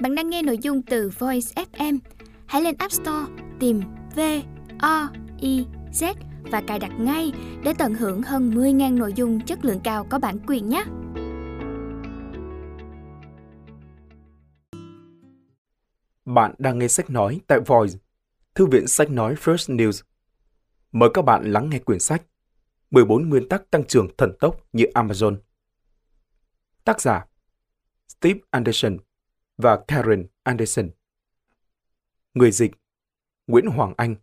Bạn đang nghe nội dung từ Voice FM. Hãy lên App Store tìm V O I Z và cài đặt ngay để tận hưởng hơn 10.000 nội dung chất lượng cao có bản quyền nhé. Bạn đang nghe sách nói tại Voice, thư viện sách nói First News. Mời các bạn lắng nghe quyển sách 14 nguyên tắc tăng trưởng thần tốc như Amazon. Tác giả Steve Anderson và Karen Anderson. Người dịch Nguyễn Hoàng Anh.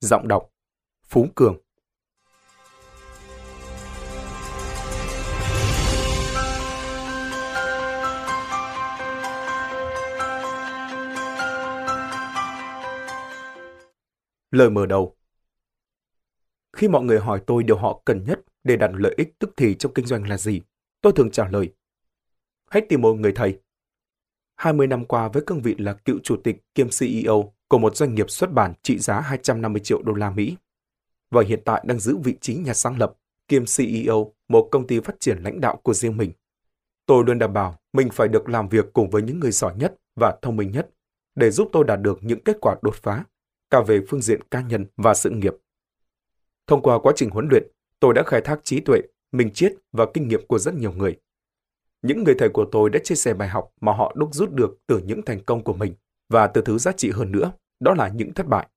Giọng đọc Phú Cường. Lời mở đầu Khi mọi người hỏi tôi điều họ cần nhất để đạt lợi ích tức thì trong kinh doanh là gì, tôi thường trả lời. Hãy tìm một người thầy. 20 năm qua với cương vị là cựu chủ tịch kiêm CEO của một doanh nghiệp xuất bản trị giá 250 triệu đô la Mỹ và hiện tại đang giữ vị trí nhà sáng lập kiêm CEO một công ty phát triển lãnh đạo của riêng mình. Tôi luôn đảm bảo mình phải được làm việc cùng với những người giỏi nhất và thông minh nhất để giúp tôi đạt được những kết quả đột phá, cả về phương diện cá nhân và sự nghiệp. Thông qua quá trình huấn luyện, tôi đã khai thác trí tuệ, minh triết và kinh nghiệm của rất nhiều người. Những người thầy của tôi đã chia sẻ bài học mà họ đúc rút được từ những thành công của mình và từ thứ giá trị hơn nữa, đó là những thất bại.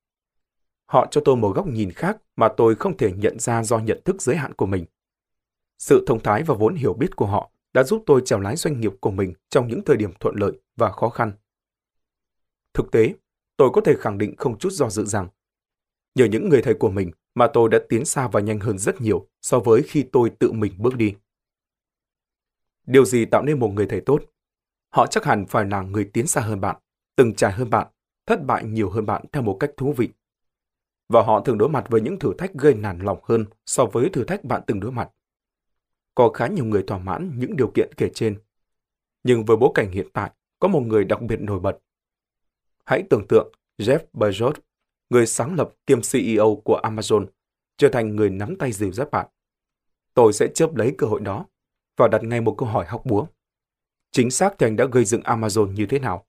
Họ cho tôi một góc nhìn khác mà tôi không thể nhận ra do nhận thức giới hạn của mình. Sự thông thái và vốn hiểu biết của họ đã giúp tôi chèo lái doanh nghiệp của mình trong những thời điểm thuận lợi và khó khăn. Thực tế, tôi có thể khẳng định không chút do dự rằng, nhờ những người thầy của mình mà tôi đã tiến xa và nhanh hơn rất nhiều so với khi tôi tự mình bước đi. Điều gì tạo nên một người thầy tốt? Họ chắc hẳn phải là người tiến xa hơn bạn, từng trải hơn bạn, thất bại nhiều hơn bạn theo một cách thú vị. Và họ thường đối mặt với những thử thách gây nản lòng hơn so với thử thách bạn từng đối mặt. Có khá nhiều người thỏa mãn những điều kiện kể trên. Nhưng với bối cảnh hiện tại, có một người đặc biệt nổi bật. Hãy tưởng tượng Jeff Bezos, người sáng lập kiêm CEO của Amazon, trở thành người nắm tay dìu dắt bạn. Tôi sẽ chớp lấy cơ hội đó và đặt ngay một câu hỏi hóc búa. Chính xác thì anh đã gây dựng Amazon như thế nào?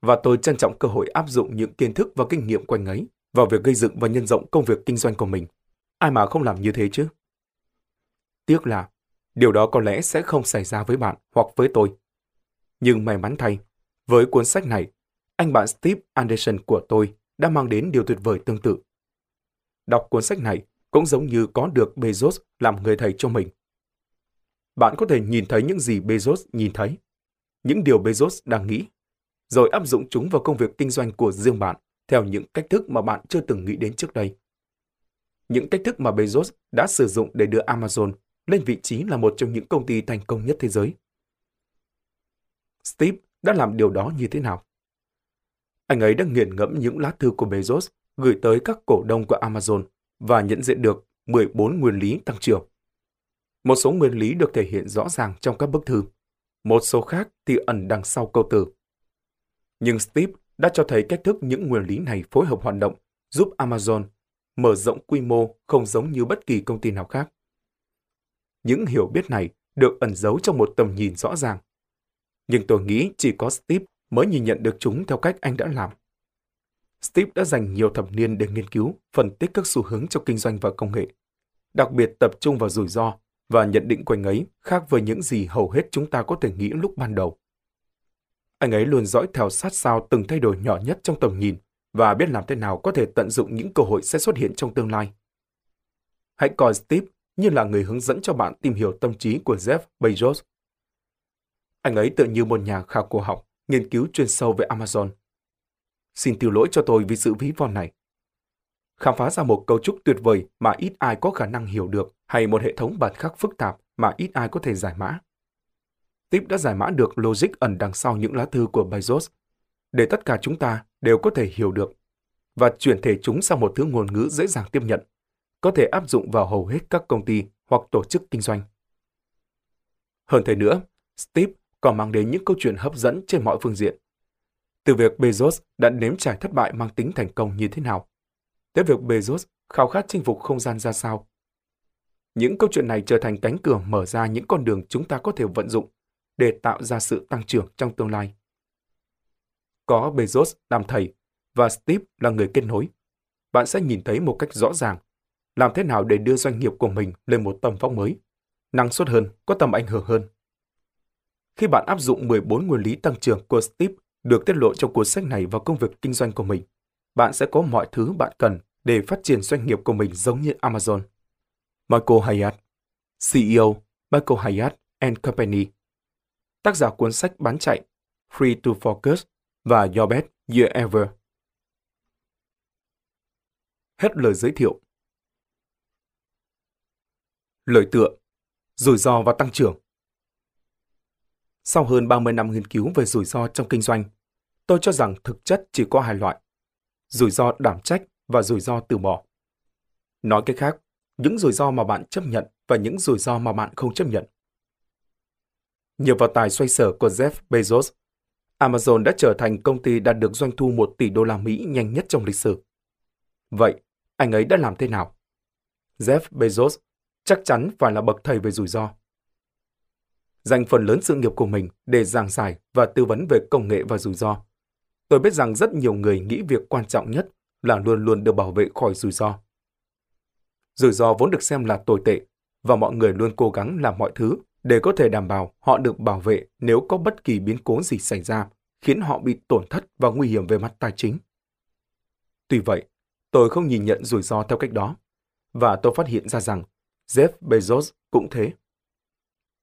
Và tôi trân trọng cơ hội áp dụng những kiến thức và kinh nghiệm quanh ấy vào việc gây dựng và nhân rộng công việc kinh doanh của mình. Ai mà không làm như thế chứ? Tiếc là, điều đó có lẽ sẽ không xảy ra với bạn hoặc với tôi. Nhưng may mắn thay, với cuốn sách này, anh bạn Steve Anderson của tôi đã mang đến điều tuyệt vời tương tự. Đọc cuốn sách này cũng giống như có được Bezos làm người thầy cho mình. Bạn có thể nhìn thấy những gì Bezos nhìn thấy, những điều Bezos đang nghĩ, rồi áp dụng chúng vào công việc kinh doanh của riêng bạn theo những cách thức mà bạn chưa từng nghĩ đến trước đây. Những cách thức mà Bezos đã sử dụng để đưa Amazon lên vị trí là một trong những công ty thành công nhất thế giới. Steve đã làm điều đó như thế nào? Anh ấy đã nghiền ngẫm những lá thư của Bezos gửi tới các cổ đông của Amazon và nhận diện được 14 nguyên lý tăng trưởng. Một số nguyên lý được thể hiện rõ ràng trong các bức thư, một số khác thì ẩn đằng sau câu từ. Nhưng Steve đã cho thấy cách thức những nguyên lý này phối hợp hoạt động giúp Amazon mở rộng quy mô không giống như bất kỳ công ty nào khác. Những hiểu biết này được ẩn giấu trong một tầm nhìn rõ ràng. Nhưng tôi nghĩ chỉ có Steve mới nhìn nhận được chúng theo cách anh đã làm. Steve đã dành nhiều thập niên để nghiên cứu, phân tích các xu hướng trong kinh doanh và công nghệ, đặc biệt tập trung vào rủi ro và nhận định quanh ấy khác với những gì hầu hết chúng ta có thể nghĩ lúc ban đầu. Anh ấy luôn dõi theo sát sao từng thay đổi nhỏ nhất trong tầm nhìn và biết làm thế nào có thể tận dụng những cơ hội sẽ xuất hiện trong tương lai. Hãy coi Steve như là người hướng dẫn cho bạn tìm hiểu tâm trí của Jeff Bezos. Anh ấy tự như một nhà khảo cổ học, nghiên cứu chuyên sâu về Amazon. Xin tiêu lỗi cho tôi vì sự ví von này. Khám phá ra một cấu trúc tuyệt vời mà ít ai có khả năng hiểu được hay một hệ thống bản khắc phức tạp mà ít ai có thể giải mã. Tip đã giải mã được logic ẩn đằng sau những lá thư của Bezos, để tất cả chúng ta đều có thể hiểu được và chuyển thể chúng sang một thứ ngôn ngữ dễ dàng tiếp nhận, có thể áp dụng vào hầu hết các công ty hoặc tổ chức kinh doanh. Hơn thế nữa, Steve còn mang đến những câu chuyện hấp dẫn trên mọi phương diện. Từ việc Bezos đã nếm trải thất bại mang tính thành công như thế nào, tới việc Bezos khao khát chinh phục không gian ra sao. Những câu chuyện này trở thành cánh cửa mở ra những con đường chúng ta có thể vận dụng để tạo ra sự tăng trưởng trong tương lai. có Bezos làm thầy và Steve là người kết nối, bạn sẽ nhìn thấy một cách rõ ràng làm thế nào để đưa doanh nghiệp của mình lên một tầm vóc mới, năng suất hơn, có tầm ảnh hưởng hơn. Khi bạn áp dụng 14 nguyên lý tăng trưởng của Steve được tiết lộ trong cuốn sách này vào công việc kinh doanh của mình, bạn sẽ có mọi thứ bạn cần để phát triển doanh nghiệp của mình giống như Amazon. Michael Hyatt, CEO Michael Hyatt and Company, tác giả cuốn sách bán chạy Free to Focus và Your Best Year Ever. Hết lời giới thiệu. Lời tựa Rủi ro và tăng trưởng Sau hơn 30 năm nghiên cứu về rủi ro trong kinh doanh, tôi cho rằng thực chất chỉ có hai loại. Rủi ro đảm trách và rủi ro từ bỏ. Nói cách khác, những rủi ro mà bạn chấp nhận và những rủi ro mà bạn không chấp nhận. Nhờ vào tài xoay sở của Jeff Bezos, Amazon đã trở thành công ty đạt được doanh thu 1 tỷ đô la Mỹ nhanh nhất trong lịch sử. Vậy, anh ấy đã làm thế nào? Jeff Bezos chắc chắn phải là bậc thầy về rủi ro. Dành phần lớn sự nghiệp của mình để giảng giải và tư vấn về công nghệ và rủi ro. Tôi biết rằng rất nhiều người nghĩ việc quan trọng nhất là luôn luôn được bảo vệ khỏi rủi ro. Rủi ro vốn được xem là tồi tệ và mọi người luôn cố gắng làm mọi thứ để có thể đảm bảo họ được bảo vệ nếu có bất kỳ biến cố gì xảy ra khiến họ bị tổn thất và nguy hiểm về mặt tài chính. Tuy vậy, tôi không nhìn nhận rủi ro theo cách đó, và tôi phát hiện ra rằng Jeff Bezos cũng thế.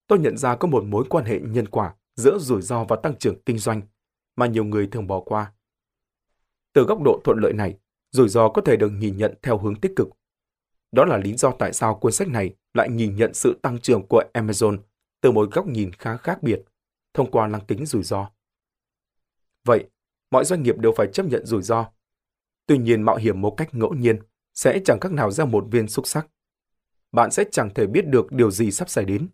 Tôi nhận ra có một mối quan hệ nhân quả giữa rủi ro và tăng trưởng kinh doanh mà nhiều người thường bỏ qua. Từ góc độ thuận lợi này, rủi ro có thể được nhìn nhận theo hướng tích cực. Đó là lý do tại sao cuốn sách này lại nhìn nhận sự tăng trưởng của Amazon từ một góc nhìn khá khác biệt, thông qua lăng kính rủi ro. Vậy, mọi doanh nghiệp đều phải chấp nhận rủi ro. Tuy nhiên mạo hiểm một cách ngẫu nhiên sẽ chẳng khác nào ra một viên xúc sắc. Bạn sẽ chẳng thể biết được điều gì sắp xảy đến.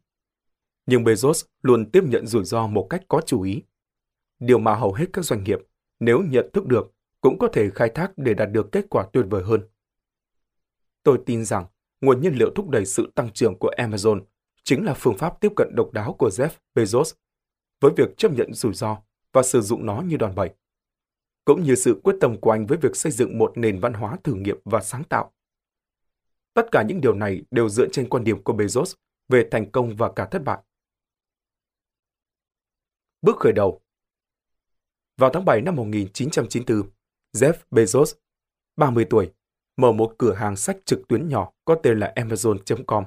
Nhưng Bezos luôn tiếp nhận rủi ro một cách có chú ý. Điều mà hầu hết các doanh nghiệp, nếu nhận thức được, cũng có thể khai thác để đạt được kết quả tuyệt vời hơn. Tôi tin rằng nguồn nhiên liệu thúc đẩy sự tăng trưởng của Amazon chính là phương pháp tiếp cận độc đáo của Jeff Bezos với việc chấp nhận rủi ro và sử dụng nó như đòn bẩy, cũng như sự quyết tâm của anh với việc xây dựng một nền văn hóa thử nghiệm và sáng tạo. Tất cả những điều này đều dựa trên quan điểm của Bezos về thành công và cả thất bại. Bước khởi đầu Vào tháng 7 năm 1994, Jeff Bezos, 30 tuổi, mở một cửa hàng sách trực tuyến nhỏ có tên là Amazon.com.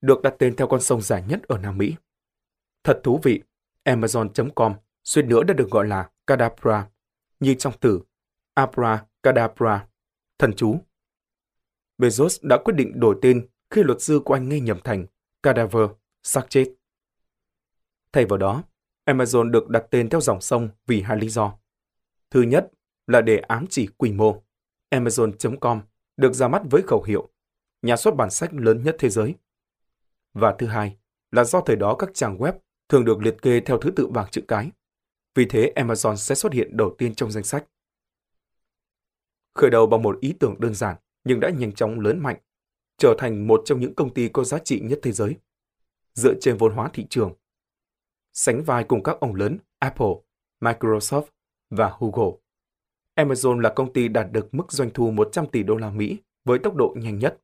Được đặt tên theo con sông dài nhất ở Nam Mỹ. Thật thú vị, Amazon.com suýt nữa đã được gọi là Kadabra, như trong từ Abra Kadabra, thần chú. Bezos đã quyết định đổi tên khi luật sư của anh nghe nhầm thành Cadaver, xác chết. Thay vào đó, Amazon được đặt tên theo dòng sông vì hai lý do. Thứ nhất là để ám chỉ quy mô. Amazon.com được ra mắt với khẩu hiệu nhà xuất bản sách lớn nhất thế giới. Và thứ hai là do thời đó các trang web thường được liệt kê theo thứ tự bảng chữ cái. Vì thế Amazon sẽ xuất hiện đầu tiên trong danh sách. Khởi đầu bằng một ý tưởng đơn giản nhưng đã nhanh chóng lớn mạnh, trở thành một trong những công ty có giá trị nhất thế giới. Dựa trên vốn hóa thị trường, sánh vai cùng các ông lớn Apple, Microsoft và Google. Amazon là công ty đạt được mức doanh thu 100 tỷ đô la Mỹ với tốc độ nhanh nhất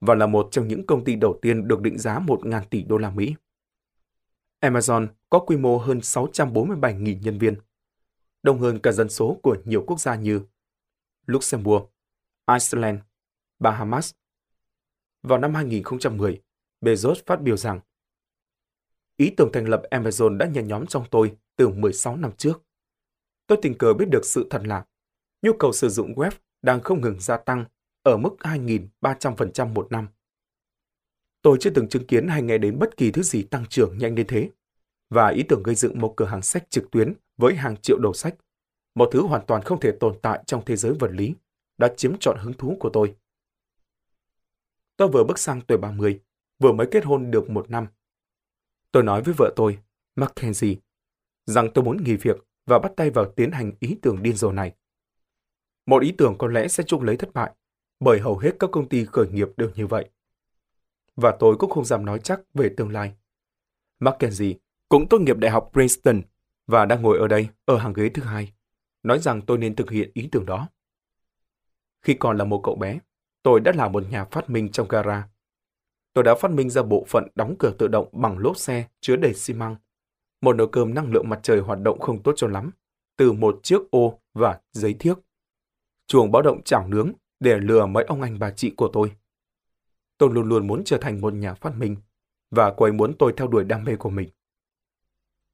và là một trong những công ty đầu tiên được định giá 1.000 tỷ đô la Mỹ. Amazon có quy mô hơn 647.000 nhân viên, đông hơn cả dân số của nhiều quốc gia như Luxembourg, Iceland, Bahamas. Vào năm 2010, Bezos phát biểu rằng Ý tưởng thành lập Amazon đã nhen nhóm trong tôi từ 16 năm trước. Tôi tình cờ biết được sự thật là nhu cầu sử dụng web đang không ngừng gia tăng ở mức 2.300% một năm. Tôi chưa từng chứng kiến hay nghe đến bất kỳ thứ gì tăng trưởng nhanh đến thế. Và ý tưởng gây dựng một cửa hàng sách trực tuyến với hàng triệu đầu sách, một thứ hoàn toàn không thể tồn tại trong thế giới vật lý, đã chiếm trọn hứng thú của tôi. Tôi vừa bước sang tuổi 30, vừa mới kết hôn được một năm. Tôi nói với vợ tôi, Mackenzie, rằng tôi muốn nghỉ việc và bắt tay vào tiến hành ý tưởng điên rồ này. Một ý tưởng có lẽ sẽ chung lấy thất bại, bởi hầu hết các công ty khởi nghiệp đều như vậy. Và tôi cũng không dám nói chắc về tương lai. Mackenzie cũng tốt nghiệp Đại học Princeton, và đang ngồi ở đây, ở hàng ghế thứ hai, nói rằng tôi nên thực hiện ý tưởng đó. Khi còn là một cậu bé, tôi đã là một nhà phát minh trong gara. Tôi đã phát minh ra bộ phận đóng cửa tự động bằng lốp xe chứa đầy xi măng. Một nồi cơm năng lượng mặt trời hoạt động không tốt cho lắm, từ một chiếc ô và giấy thiếc. Chuồng báo động chảo nướng để lừa mấy ông anh bà chị của tôi. Tôi luôn luôn muốn trở thành một nhà phát minh, và cô ấy muốn tôi theo đuổi đam mê của mình.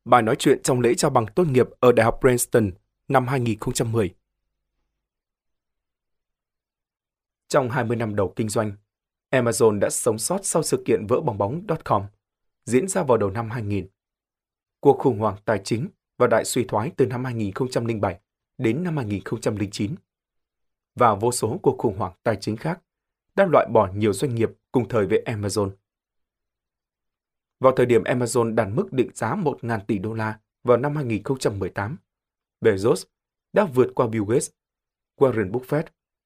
Bài nói chuyện trong lễ trao bằng tốt nghiệp ở Đại học Princeton năm 2010. Trong 20 năm đầu kinh doanh, Amazon đã sống sót sau sự kiện vỡ bong bóng.com diễn ra vào đầu năm 2000. Cuộc khủng hoảng tài chính và đại suy thoái từ năm 2007 đến năm 2009 và vô số cuộc khủng hoảng tài chính khác đã loại bỏ nhiều doanh nghiệp cùng thời với Amazon. Vào thời điểm Amazon đạt mức định giá 1.000 tỷ đô la vào năm 2018, Bezos đã vượt qua Bill Gates, Warren Buffett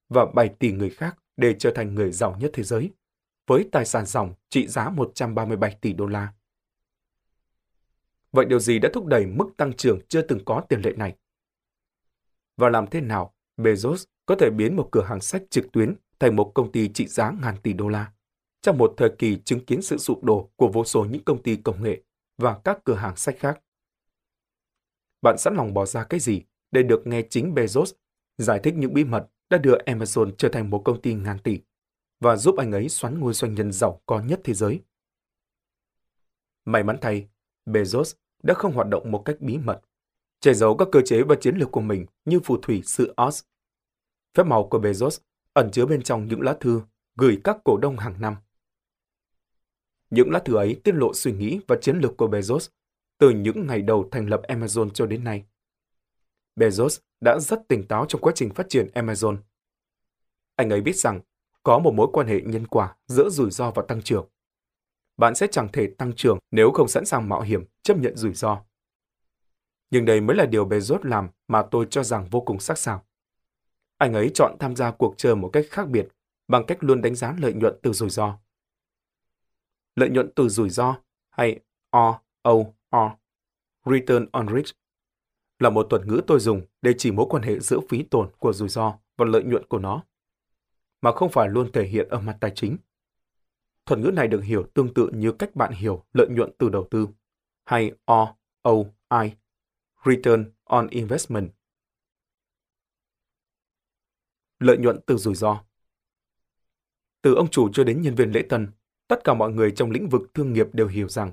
và 7 tỷ người khác để trở thành người giàu nhất thế giới, với tài sản dòng trị giá 137 tỷ đô la. Vậy điều gì đã thúc đẩy mức tăng trưởng chưa từng có tiền lệ này? Và làm thế nào Bezos có thể biến một cửa hàng sách trực tuyến thành một công ty trị giá ngàn tỷ đô la? trong một thời kỳ chứng kiến sự sụp đổ của vô số những công ty công nghệ và các cửa hàng sách khác. Bạn sẵn lòng bỏ ra cái gì để được nghe chính Bezos giải thích những bí mật đã đưa Amazon trở thành một công ty ngàn tỷ và giúp anh ấy xoắn ngôi doanh nhân giàu có nhất thế giới. May mắn thay, Bezos đã không hoạt động một cách bí mật, che giấu các cơ chế và chiến lược của mình như phù thủy sự Oz. Phép màu của Bezos ẩn chứa bên trong những lá thư gửi các cổ đông hàng năm. Những lá thư ấy tiết lộ suy nghĩ và chiến lược của Bezos từ những ngày đầu thành lập Amazon cho đến nay. Bezos đã rất tỉnh táo trong quá trình phát triển Amazon. Anh ấy biết rằng có một mối quan hệ nhân quả giữa rủi ro và tăng trưởng. Bạn sẽ chẳng thể tăng trưởng nếu không sẵn sàng mạo hiểm chấp nhận rủi ro. Nhưng đây mới là điều Bezos làm mà tôi cho rằng vô cùng sắc sảo. Anh ấy chọn tham gia cuộc chơi một cách khác biệt bằng cách luôn đánh giá lợi nhuận từ rủi ro lợi nhuận từ rủi ro hay ROR, Return on Risk, là một thuật ngữ tôi dùng để chỉ mối quan hệ giữa phí tổn của rủi ro và lợi nhuận của nó, mà không phải luôn thể hiện ở mặt tài chính. Thuật ngữ này được hiểu tương tự như cách bạn hiểu lợi nhuận từ đầu tư, hay ROI, Return on Investment. Lợi nhuận từ rủi ro Từ ông chủ cho đến nhân viên lễ tân, Tất cả mọi người trong lĩnh vực thương nghiệp đều hiểu rằng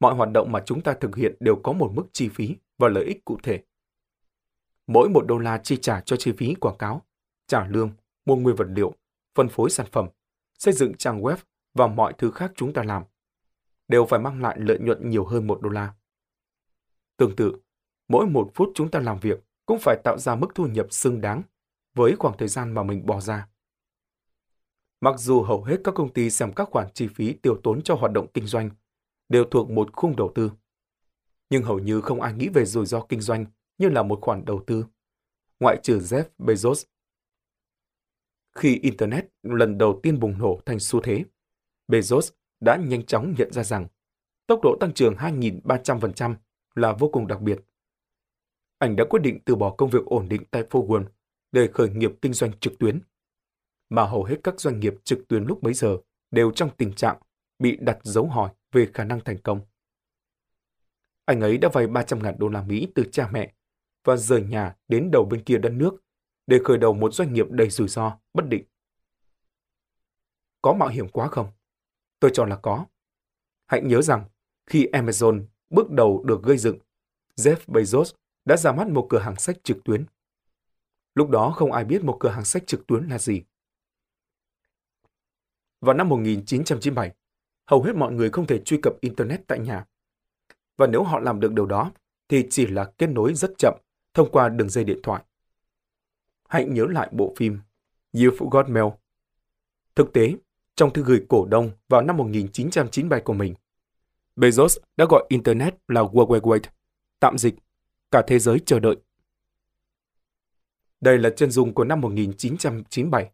mọi hoạt động mà chúng ta thực hiện đều có một mức chi phí và lợi ích cụ thể. Mỗi một đô la chi trả cho chi phí quảng cáo, trả lương, mua nguyên vật liệu, phân phối sản phẩm, xây dựng trang web và mọi thứ khác chúng ta làm đều phải mang lại lợi nhuận nhiều hơn một đô la. Tương tự, mỗi một phút chúng ta làm việc cũng phải tạo ra mức thu nhập xứng đáng với khoảng thời gian mà mình bỏ ra. Mặc dù hầu hết các công ty xem các khoản chi phí tiêu tốn cho hoạt động kinh doanh đều thuộc một khung đầu tư, nhưng hầu như không ai nghĩ về rủi ro kinh doanh như là một khoản đầu tư, ngoại trừ Jeff Bezos. Khi Internet lần đầu tiên bùng nổ thành xu thế, Bezos đã nhanh chóng nhận ra rằng tốc độ tăng trưởng 2.300% là vô cùng đặc biệt. Anh đã quyết định từ bỏ công việc ổn định tại Fogun để khởi nghiệp kinh doanh trực tuyến mà hầu hết các doanh nghiệp trực tuyến lúc bấy giờ đều trong tình trạng bị đặt dấu hỏi về khả năng thành công. Anh ấy đã vay 300.000 đô la Mỹ từ cha mẹ và rời nhà đến đầu bên kia đất nước để khởi đầu một doanh nghiệp đầy rủi ro, bất định. Có mạo hiểm quá không? Tôi cho là có. Hãy nhớ rằng, khi Amazon bước đầu được gây dựng, Jeff Bezos đã ra mắt một cửa hàng sách trực tuyến. Lúc đó không ai biết một cửa hàng sách trực tuyến là gì. Vào năm 1997, hầu hết mọi người không thể truy cập Internet tại nhà. Và nếu họ làm được điều đó, thì chỉ là kết nối rất chậm thông qua đường dây điện thoại. Hãy nhớ lại bộ phim You've Got Mail. Thực tế, trong thư gửi cổ đông vào năm 1997 của mình, Bezos đã gọi Internet là World Wide Web, tạm dịch, cả thế giới chờ đợi. Đây là chân dung của năm 1997,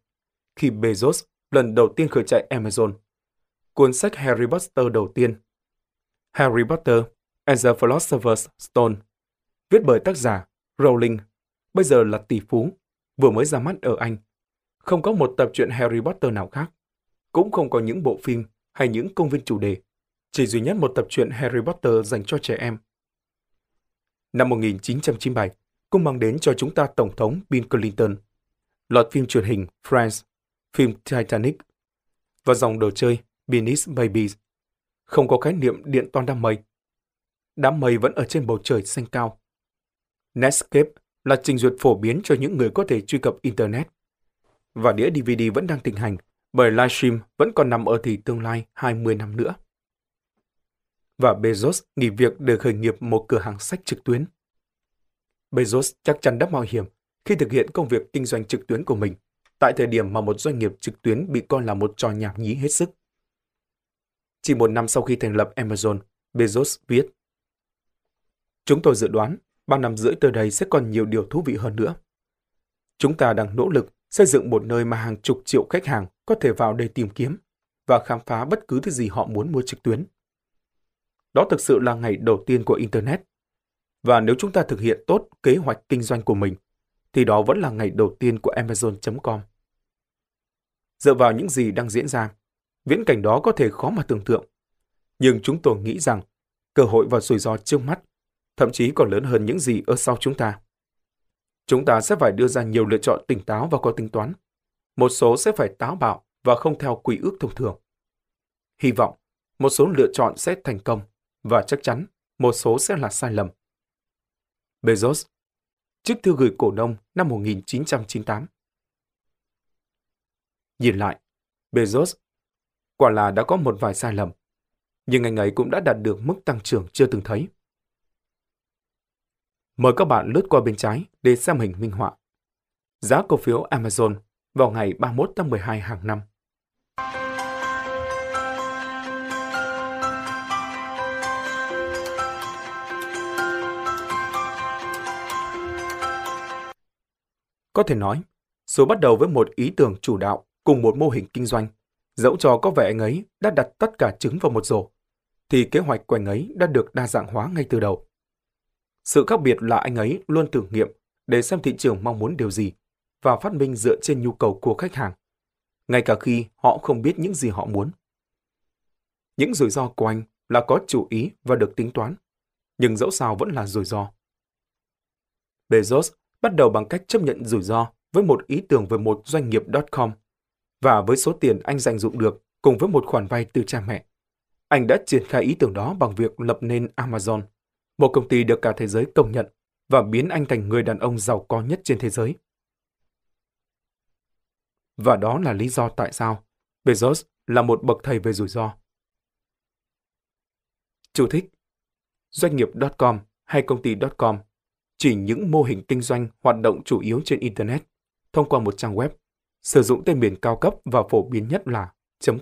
khi Bezos lần đầu tiên khởi chạy Amazon. Cuốn sách Harry Potter đầu tiên Harry Potter and the Philosopher's Stone viết bởi tác giả Rowling, bây giờ là tỷ phú, vừa mới ra mắt ở Anh. Không có một tập truyện Harry Potter nào khác, cũng không có những bộ phim hay những công viên chủ đề, chỉ duy nhất một tập truyện Harry Potter dành cho trẻ em. Năm 1997, cũng mang đến cho chúng ta Tổng thống Bill Clinton, loạt phim truyền hình Friends, phim Titanic và dòng đồ chơi Beanies Babies. Không có khái niệm điện toan đám mây. Đám mây vẫn ở trên bầu trời xanh cao. Netscape là trình duyệt phổ biến cho những người có thể truy cập Internet. Và đĩa DVD vẫn đang thịnh hành bởi livestream vẫn còn nằm ở thì tương lai 20 năm nữa. Và Bezos nghỉ việc để khởi nghiệp một cửa hàng sách trực tuyến. Bezos chắc chắn đã mạo hiểm khi thực hiện công việc kinh doanh trực tuyến của mình tại thời điểm mà một doanh nghiệp trực tuyến bị coi là một trò nhảm nhí hết sức. Chỉ một năm sau khi thành lập Amazon, Bezos viết Chúng tôi dự đoán, ba năm rưỡi tới đây sẽ còn nhiều điều thú vị hơn nữa. Chúng ta đang nỗ lực xây dựng một nơi mà hàng chục triệu khách hàng có thể vào đây tìm kiếm và khám phá bất cứ thứ gì họ muốn mua trực tuyến. Đó thực sự là ngày đầu tiên của Internet. Và nếu chúng ta thực hiện tốt kế hoạch kinh doanh của mình, thì đó vẫn là ngày đầu tiên của Amazon.com. Dựa vào những gì đang diễn ra, viễn cảnh đó có thể khó mà tưởng tượng. Nhưng chúng tôi nghĩ rằng cơ hội và rủi ro trước mắt thậm chí còn lớn hơn những gì ở sau chúng ta. Chúng ta sẽ phải đưa ra nhiều lựa chọn tỉnh táo và có tính toán. Một số sẽ phải táo bạo và không theo quy ước thông thường. Hy vọng một số lựa chọn sẽ thành công và chắc chắn một số sẽ là sai lầm. Bezos, chiếc thư gửi cổ đông năm 1998 Nhìn lại, Bezos quả là đã có một vài sai lầm, nhưng anh ấy cũng đã đạt được mức tăng trưởng chưa từng thấy. Mời các bạn lướt qua bên trái để xem hình minh họa. Giá cổ phiếu Amazon vào ngày 31 tháng 12 hàng năm. Có thể nói, số bắt đầu với một ý tưởng chủ đạo cùng một mô hình kinh doanh, dẫu cho có vẻ anh ấy đã đặt tất cả trứng vào một rổ, thì kế hoạch của anh ấy đã được đa dạng hóa ngay từ đầu. Sự khác biệt là anh ấy luôn thử nghiệm để xem thị trường mong muốn điều gì và phát minh dựa trên nhu cầu của khách hàng, ngay cả khi họ không biết những gì họ muốn. Những rủi ro của anh là có chủ ý và được tính toán, nhưng dẫu sao vẫn là rủi ro. Bezos bắt đầu bằng cách chấp nhận rủi ro với một ý tưởng về một doanh nghiệp .com và với số tiền anh dành dụng được cùng với một khoản vay từ cha mẹ. Anh đã triển khai ý tưởng đó bằng việc lập nên Amazon một công ty được cả thế giới công nhận và biến anh thành người đàn ông giàu có nhất trên thế giới. Và đó là lý do tại sao Bezos là một bậc thầy về rủi ro. Chú thích Doanh nghiệp.com hay công ty.com chỉ những mô hình kinh doanh hoạt động chủ yếu trên Internet thông qua một trang web, sử dụng tên miền cao cấp và phổ biến nhất là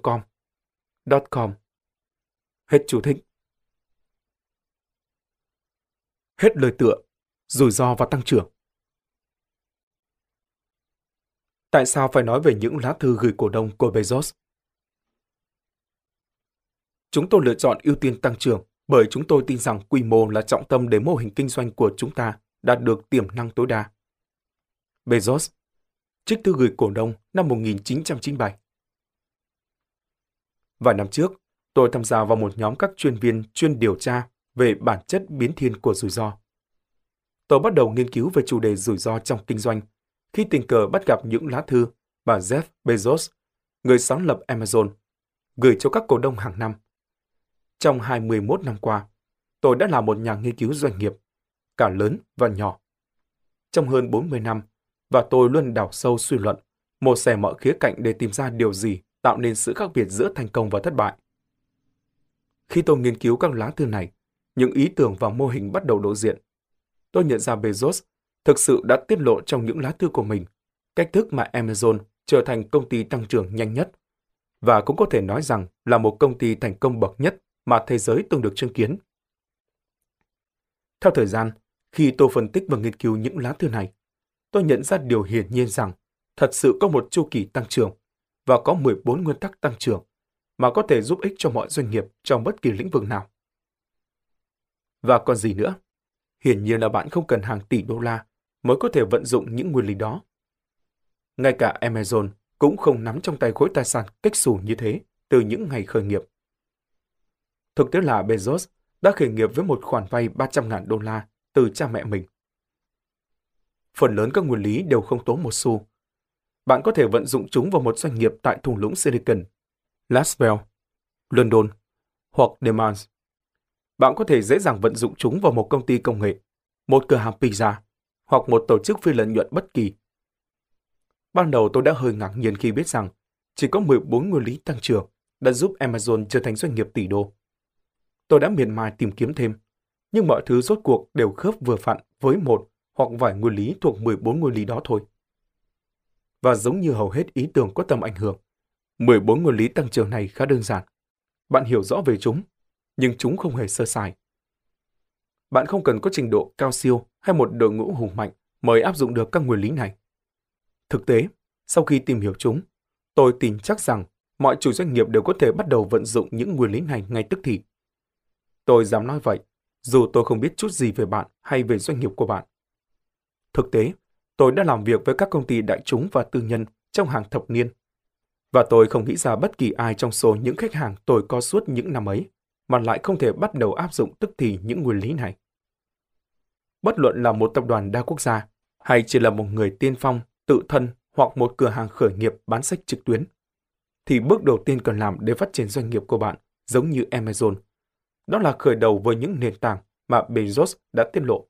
.com, .com. Hết chú thích. Hết lời tựa, rủi ro và tăng trưởng. Tại sao phải nói về những lá thư gửi cổ đông của Bezos? Chúng tôi lựa chọn ưu tiên tăng trưởng bởi chúng tôi tin rằng quy mô là trọng tâm để mô hình kinh doanh của chúng ta đạt được tiềm năng tối đa. Bezos, trích thư gửi cổ đông năm 1997. Vài năm trước, tôi tham gia vào một nhóm các chuyên viên chuyên điều tra về bản chất biến thiên của rủi ro. Tôi bắt đầu nghiên cứu về chủ đề rủi ro trong kinh doanh khi tình cờ bắt gặp những lá thư mà Jeff Bezos, người sáng lập Amazon, gửi cho các cổ đông hàng năm. Trong 21 năm qua, tôi đã là một nhà nghiên cứu doanh nghiệp, cả lớn và nhỏ. Trong hơn 40 năm, và tôi luôn đào sâu suy luận, một xẻ mọi khía cạnh để tìm ra điều gì tạo nên sự khác biệt giữa thành công và thất bại. Khi tôi nghiên cứu các lá thư này, những ý tưởng và mô hình bắt đầu lộ diện. Tôi nhận ra Bezos thực sự đã tiết lộ trong những lá thư của mình cách thức mà Amazon trở thành công ty tăng trưởng nhanh nhất và cũng có thể nói rằng là một công ty thành công bậc nhất mà thế giới từng được chứng kiến. Theo thời gian, khi tôi phân tích và nghiên cứu những lá thư này, tôi nhận ra điều hiển nhiên rằng thật sự có một chu kỳ tăng trưởng và có 14 nguyên tắc tăng trưởng mà có thể giúp ích cho mọi doanh nghiệp trong bất kỳ lĩnh vực nào. Và còn gì nữa? Hiển nhiên là bạn không cần hàng tỷ đô la mới có thể vận dụng những nguyên lý đó. Ngay cả Amazon cũng không nắm trong tay khối tài sản cách xù như thế từ những ngày khởi nghiệp. Thực tế là Bezos đã khởi nghiệp với một khoản vay 300.000 đô la từ cha mẹ mình. Phần lớn các nguyên lý đều không tốn một xu. Bạn có thể vận dụng chúng vào một doanh nghiệp tại thung lũng Silicon, Laswell, London hoặc Demans. Bạn có thể dễ dàng vận dụng chúng vào một công ty công nghệ, một cửa hàng pizza hoặc một tổ chức phi lợi nhuận bất kỳ. Ban đầu tôi đã hơi ngạc nhiên khi biết rằng chỉ có 14 nguyên lý tăng trưởng đã giúp Amazon trở thành doanh nghiệp tỷ đô. Tôi đã miệt mài tìm kiếm thêm, nhưng mọi thứ rốt cuộc đều khớp vừa vặn với một hoặc vài nguyên lý thuộc 14 nguyên lý đó thôi. Và giống như hầu hết ý tưởng có tầm ảnh hưởng, 14 nguyên lý tăng trưởng này khá đơn giản. Bạn hiểu rõ về chúng, nhưng chúng không hề sơ sài. Bạn không cần có trình độ cao siêu hay một đội ngũ hùng mạnh mới áp dụng được các nguyên lý này. Thực tế, sau khi tìm hiểu chúng, tôi tin chắc rằng mọi chủ doanh nghiệp đều có thể bắt đầu vận dụng những nguyên lý này ngay tức thì. Tôi dám nói vậy, dù tôi không biết chút gì về bạn hay về doanh nghiệp của bạn. Thực tế, tôi đã làm việc với các công ty đại chúng và tư nhân trong hàng thập niên. Và tôi không nghĩ ra bất kỳ ai trong số những khách hàng tôi có suốt những năm ấy mà lại không thể bắt đầu áp dụng tức thì những nguyên lý này. Bất luận là một tập đoàn đa quốc gia hay chỉ là một người tiên phong, tự thân hoặc một cửa hàng khởi nghiệp bán sách trực tuyến, thì bước đầu tiên cần làm để phát triển doanh nghiệp của bạn giống như Amazon. Đó là khởi đầu với những nền tảng mà Bezos đã tiết lộ.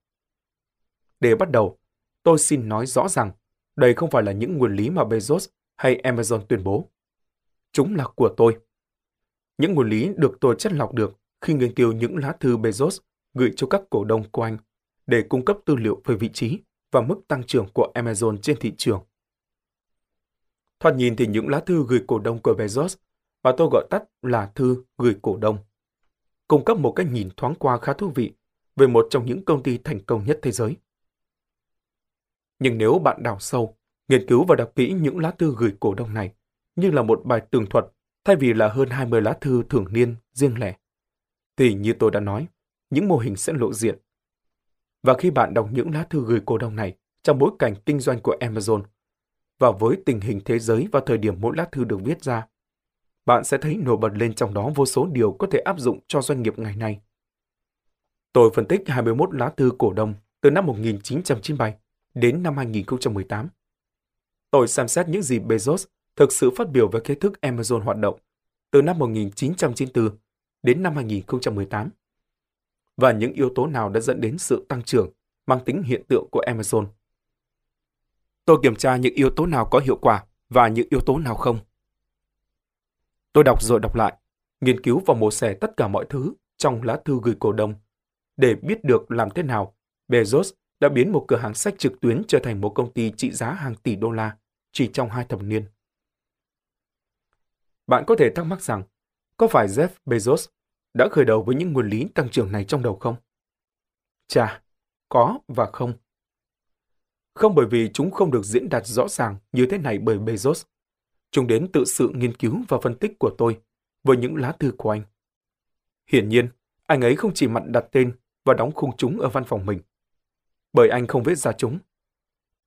Để bắt đầu, tôi xin nói rõ rằng đây không phải là những nguyên lý mà Bezos hay Amazon tuyên bố. Chúng là của tôi. Những nguyên lý được tôi chất lọc được khi nghiên cứu những lá thư Bezos gửi cho các cổ đông của anh để cung cấp tư liệu về vị trí và mức tăng trưởng của Amazon trên thị trường. Thoạt nhìn thì những lá thư gửi cổ đông của Bezos, mà tôi gọi tắt là thư gửi cổ đông, cung cấp một cái nhìn thoáng qua khá thú vị về một trong những công ty thành công nhất thế giới. Nhưng nếu bạn đào sâu, nghiên cứu và đọc kỹ những lá thư gửi cổ đông này như là một bài tường thuật thay vì là hơn 20 lá thư thường niên riêng lẻ, thì như tôi đã nói, những mô hình sẽ lộ diện. Và khi bạn đọc những lá thư gửi cổ đông này trong bối cảnh kinh doanh của Amazon, và với tình hình thế giới vào thời điểm mỗi lá thư được viết ra, bạn sẽ thấy nổi bật lên trong đó vô số điều có thể áp dụng cho doanh nghiệp ngày nay. Tôi phân tích 21 lá thư cổ đông từ năm 1997 đến năm 2018. Tôi xem xét những gì Bezos thực sự phát biểu về cách thức Amazon hoạt động từ năm 1994 đến năm 2018 và những yếu tố nào đã dẫn đến sự tăng trưởng mang tính hiện tượng của Amazon. Tôi kiểm tra những yếu tố nào có hiệu quả và những yếu tố nào không. Tôi đọc rồi đọc lại, nghiên cứu và mổ xẻ tất cả mọi thứ trong lá thư gửi cổ đông để biết được làm thế nào Bezos đã biến một cửa hàng sách trực tuyến trở thành một công ty trị giá hàng tỷ đô la chỉ trong hai thập niên. Bạn có thể thắc mắc rằng, có phải Jeff Bezos đã khởi đầu với những nguyên lý tăng trưởng này trong đầu không? Chà, có và không. Không bởi vì chúng không được diễn đạt rõ ràng như thế này bởi Bezos. Chúng đến tự sự nghiên cứu và phân tích của tôi với những lá thư của anh. Hiển nhiên, anh ấy không chỉ mặn đặt tên và đóng khung chúng ở văn phòng mình. Bởi anh không viết ra chúng.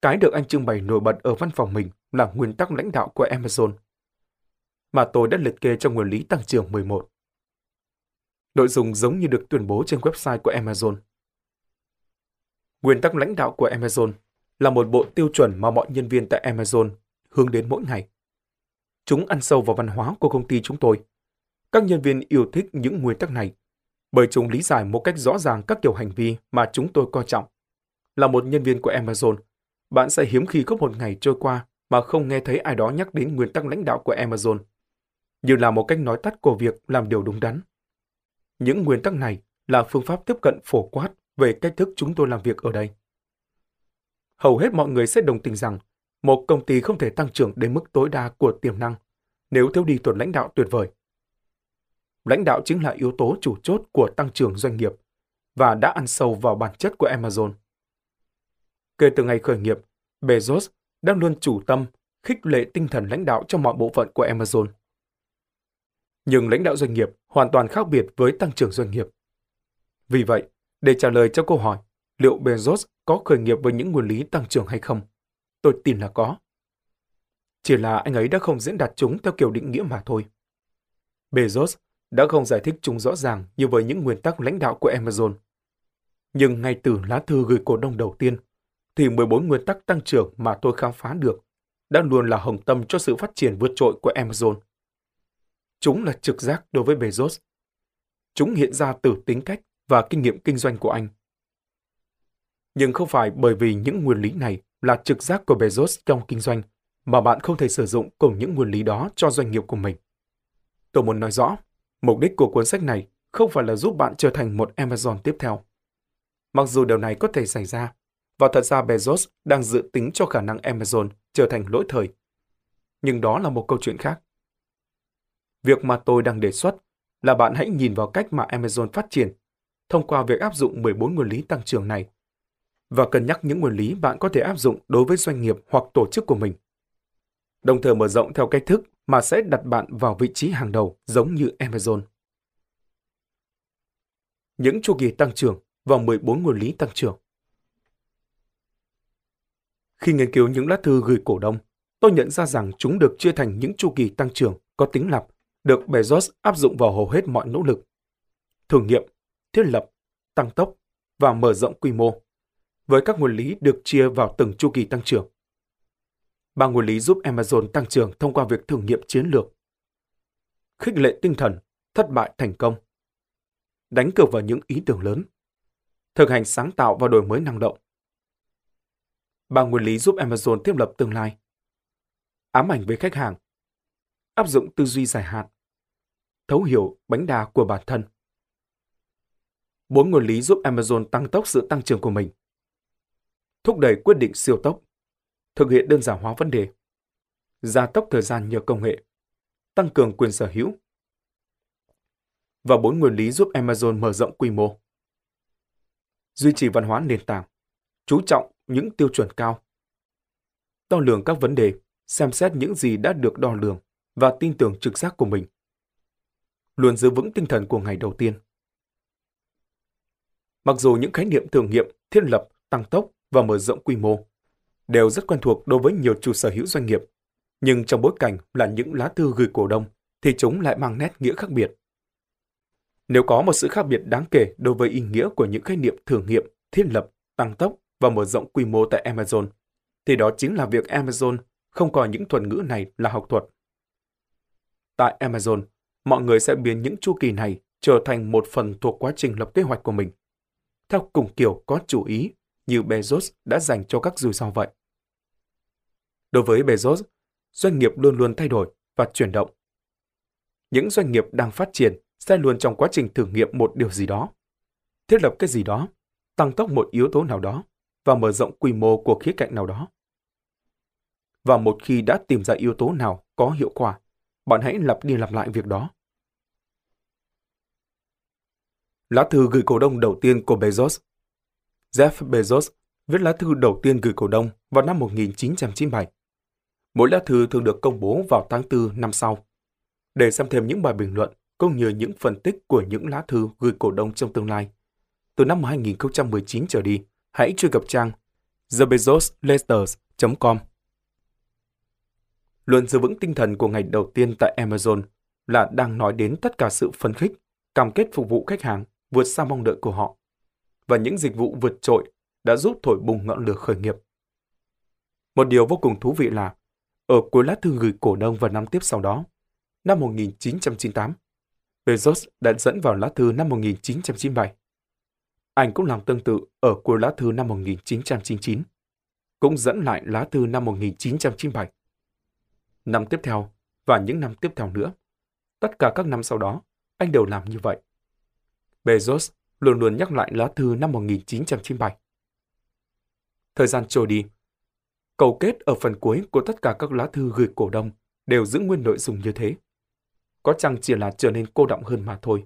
Cái được anh trưng bày nổi bật ở văn phòng mình là nguyên tắc lãnh đạo của Amazon. Mà tôi đã liệt kê trong nguyên lý tăng trưởng 11. Nội dung giống như được tuyên bố trên website của Amazon. Nguyên tắc lãnh đạo của Amazon là một bộ tiêu chuẩn mà mọi nhân viên tại Amazon hướng đến mỗi ngày. Chúng ăn sâu vào văn hóa của công ty chúng tôi. Các nhân viên yêu thích những nguyên tắc này bởi chúng lý giải một cách rõ ràng các kiểu hành vi mà chúng tôi coi trọng. Là một nhân viên của Amazon, bạn sẽ hiếm khi có một ngày trôi qua mà không nghe thấy ai đó nhắc đến nguyên tắc lãnh đạo của Amazon, như là một cách nói tắt của việc làm điều đúng đắn. Những nguyên tắc này là phương pháp tiếp cận phổ quát về cách thức chúng tôi làm việc ở đây hầu hết mọi người sẽ đồng tình rằng một công ty không thể tăng trưởng đến mức tối đa của tiềm năng nếu thiếu đi tuần lãnh đạo tuyệt vời. Lãnh đạo chính là yếu tố chủ chốt của tăng trưởng doanh nghiệp và đã ăn sâu vào bản chất của Amazon. Kể từ ngày khởi nghiệp, Bezos đang luôn chủ tâm khích lệ tinh thần lãnh đạo trong mọi bộ phận của Amazon. Nhưng lãnh đạo doanh nghiệp hoàn toàn khác biệt với tăng trưởng doanh nghiệp. Vì vậy, để trả lời cho câu hỏi liệu Bezos có khởi nghiệp với những nguyên lý tăng trưởng hay không? Tôi tin là có. Chỉ là anh ấy đã không diễn đạt chúng theo kiểu định nghĩa mà thôi. Bezos đã không giải thích chúng rõ ràng như với những nguyên tắc lãnh đạo của Amazon. Nhưng ngay từ lá thư gửi cổ đông đầu tiên, thì 14 nguyên tắc tăng trưởng mà tôi khám phá được đã luôn là hồng tâm cho sự phát triển vượt trội của Amazon. Chúng là trực giác đối với Bezos. Chúng hiện ra từ tính cách và kinh nghiệm kinh doanh của anh. Nhưng không phải bởi vì những nguyên lý này là trực giác của Bezos trong kinh doanh mà bạn không thể sử dụng cùng những nguyên lý đó cho doanh nghiệp của mình. Tôi muốn nói rõ, mục đích của cuốn sách này không phải là giúp bạn trở thành một Amazon tiếp theo. Mặc dù điều này có thể xảy ra, và thật ra Bezos đang dự tính cho khả năng Amazon trở thành lỗi thời. Nhưng đó là một câu chuyện khác. Việc mà tôi đang đề xuất là bạn hãy nhìn vào cách mà Amazon phát triển thông qua việc áp dụng 14 nguyên lý tăng trưởng này và cân nhắc những nguyên lý bạn có thể áp dụng đối với doanh nghiệp hoặc tổ chức của mình. Đồng thời mở rộng theo cách thức mà sẽ đặt bạn vào vị trí hàng đầu giống như Amazon. Những chu kỳ tăng trưởng và 14 nguyên lý tăng trưởng Khi nghiên cứu những lá thư gửi cổ đông, tôi nhận ra rằng chúng được chia thành những chu kỳ tăng trưởng có tính lặp, được Bezos áp dụng vào hầu hết mọi nỗ lực. Thử nghiệm, thiết lập, tăng tốc và mở rộng quy mô, với các nguyên lý được chia vào từng chu kỳ tăng trưởng. Ba nguyên lý giúp Amazon tăng trưởng thông qua việc thử nghiệm chiến lược. Khích lệ tinh thần, thất bại thành công. Đánh cược vào những ý tưởng lớn. Thực hành sáng tạo và đổi mới năng động. Ba nguyên lý giúp Amazon thiết lập tương lai. Ám ảnh với khách hàng. Áp dụng tư duy dài hạn. Thấu hiểu bánh đà của bản thân. Bốn nguyên lý giúp Amazon tăng tốc sự tăng trưởng của mình. Thúc đẩy quyết định siêu tốc thực hiện đơn giản hóa vấn đề, gia tốc thời gian nhờ công nghệ, tăng cường quyền sở hữu và bốn nguyên lý giúp Amazon mở rộng quy mô. Duy trì văn hóa nền tảng, chú trọng những tiêu chuẩn cao, đo lường các vấn đề, xem xét những gì đã được đo lường và tin tưởng trực giác của mình. Luôn giữ vững tinh thần của ngày đầu tiên. Mặc dù những khái niệm thử nghiệm, thiết lập, tăng tốc và mở rộng quy mô đều rất quen thuộc đối với nhiều chủ sở hữu doanh nghiệp. Nhưng trong bối cảnh là những lá thư gửi cổ đông, thì chúng lại mang nét nghĩa khác biệt. Nếu có một sự khác biệt đáng kể đối với ý nghĩa của những khái niệm thử nghiệm, thiết lập, tăng tốc và mở rộng quy mô tại Amazon, thì đó chính là việc Amazon không coi những thuật ngữ này là học thuật. Tại Amazon, mọi người sẽ biến những chu kỳ này trở thành một phần thuộc quá trình lập kế hoạch của mình. Theo cùng kiểu có chủ ý như Bezos đã dành cho các rủi ro vậy. Đối với Bezos, doanh nghiệp luôn luôn thay đổi và chuyển động. Những doanh nghiệp đang phát triển sẽ luôn trong quá trình thử nghiệm một điều gì đó, thiết lập cái gì đó, tăng tốc một yếu tố nào đó và mở rộng quy mô của khía cạnh nào đó. Và một khi đã tìm ra yếu tố nào có hiệu quả, bạn hãy lặp đi lặp lại việc đó. Lá thư gửi cổ đông đầu tiên của Bezos Jeff Bezos viết lá thư đầu tiên gửi cổ đông vào năm 1997. Mỗi lá thư thường được công bố vào tháng 4 năm sau. Để xem thêm những bài bình luận cũng như những phân tích của những lá thư gửi cổ đông trong tương lai. Từ năm 2019 trở đi, hãy truy cập trang thebezosletters.com. Luôn giữ vững tinh thần của ngày đầu tiên tại Amazon là đang nói đến tất cả sự phấn khích, cam kết phục vụ khách hàng vượt xa mong đợi của họ và những dịch vụ vượt trội đã giúp thổi bùng ngọn lửa khởi nghiệp. Một điều vô cùng thú vị là, ở cuối lá thư gửi cổ đông vào năm tiếp sau đó, năm 1998, Bezos đã dẫn vào lá thư năm 1997. Anh cũng làm tương tự ở cuối lá thư năm 1999, cũng dẫn lại lá thư năm 1997. Năm tiếp theo và những năm tiếp theo nữa, tất cả các năm sau đó, anh đều làm như vậy. Bezos luôn luôn nhắc lại lá thư năm 1997. Thời gian trôi đi, cầu kết ở phần cuối của tất cả các lá thư gửi cổ đông đều giữ nguyên nội dung như thế. Có chăng chỉ là trở nên cô động hơn mà thôi.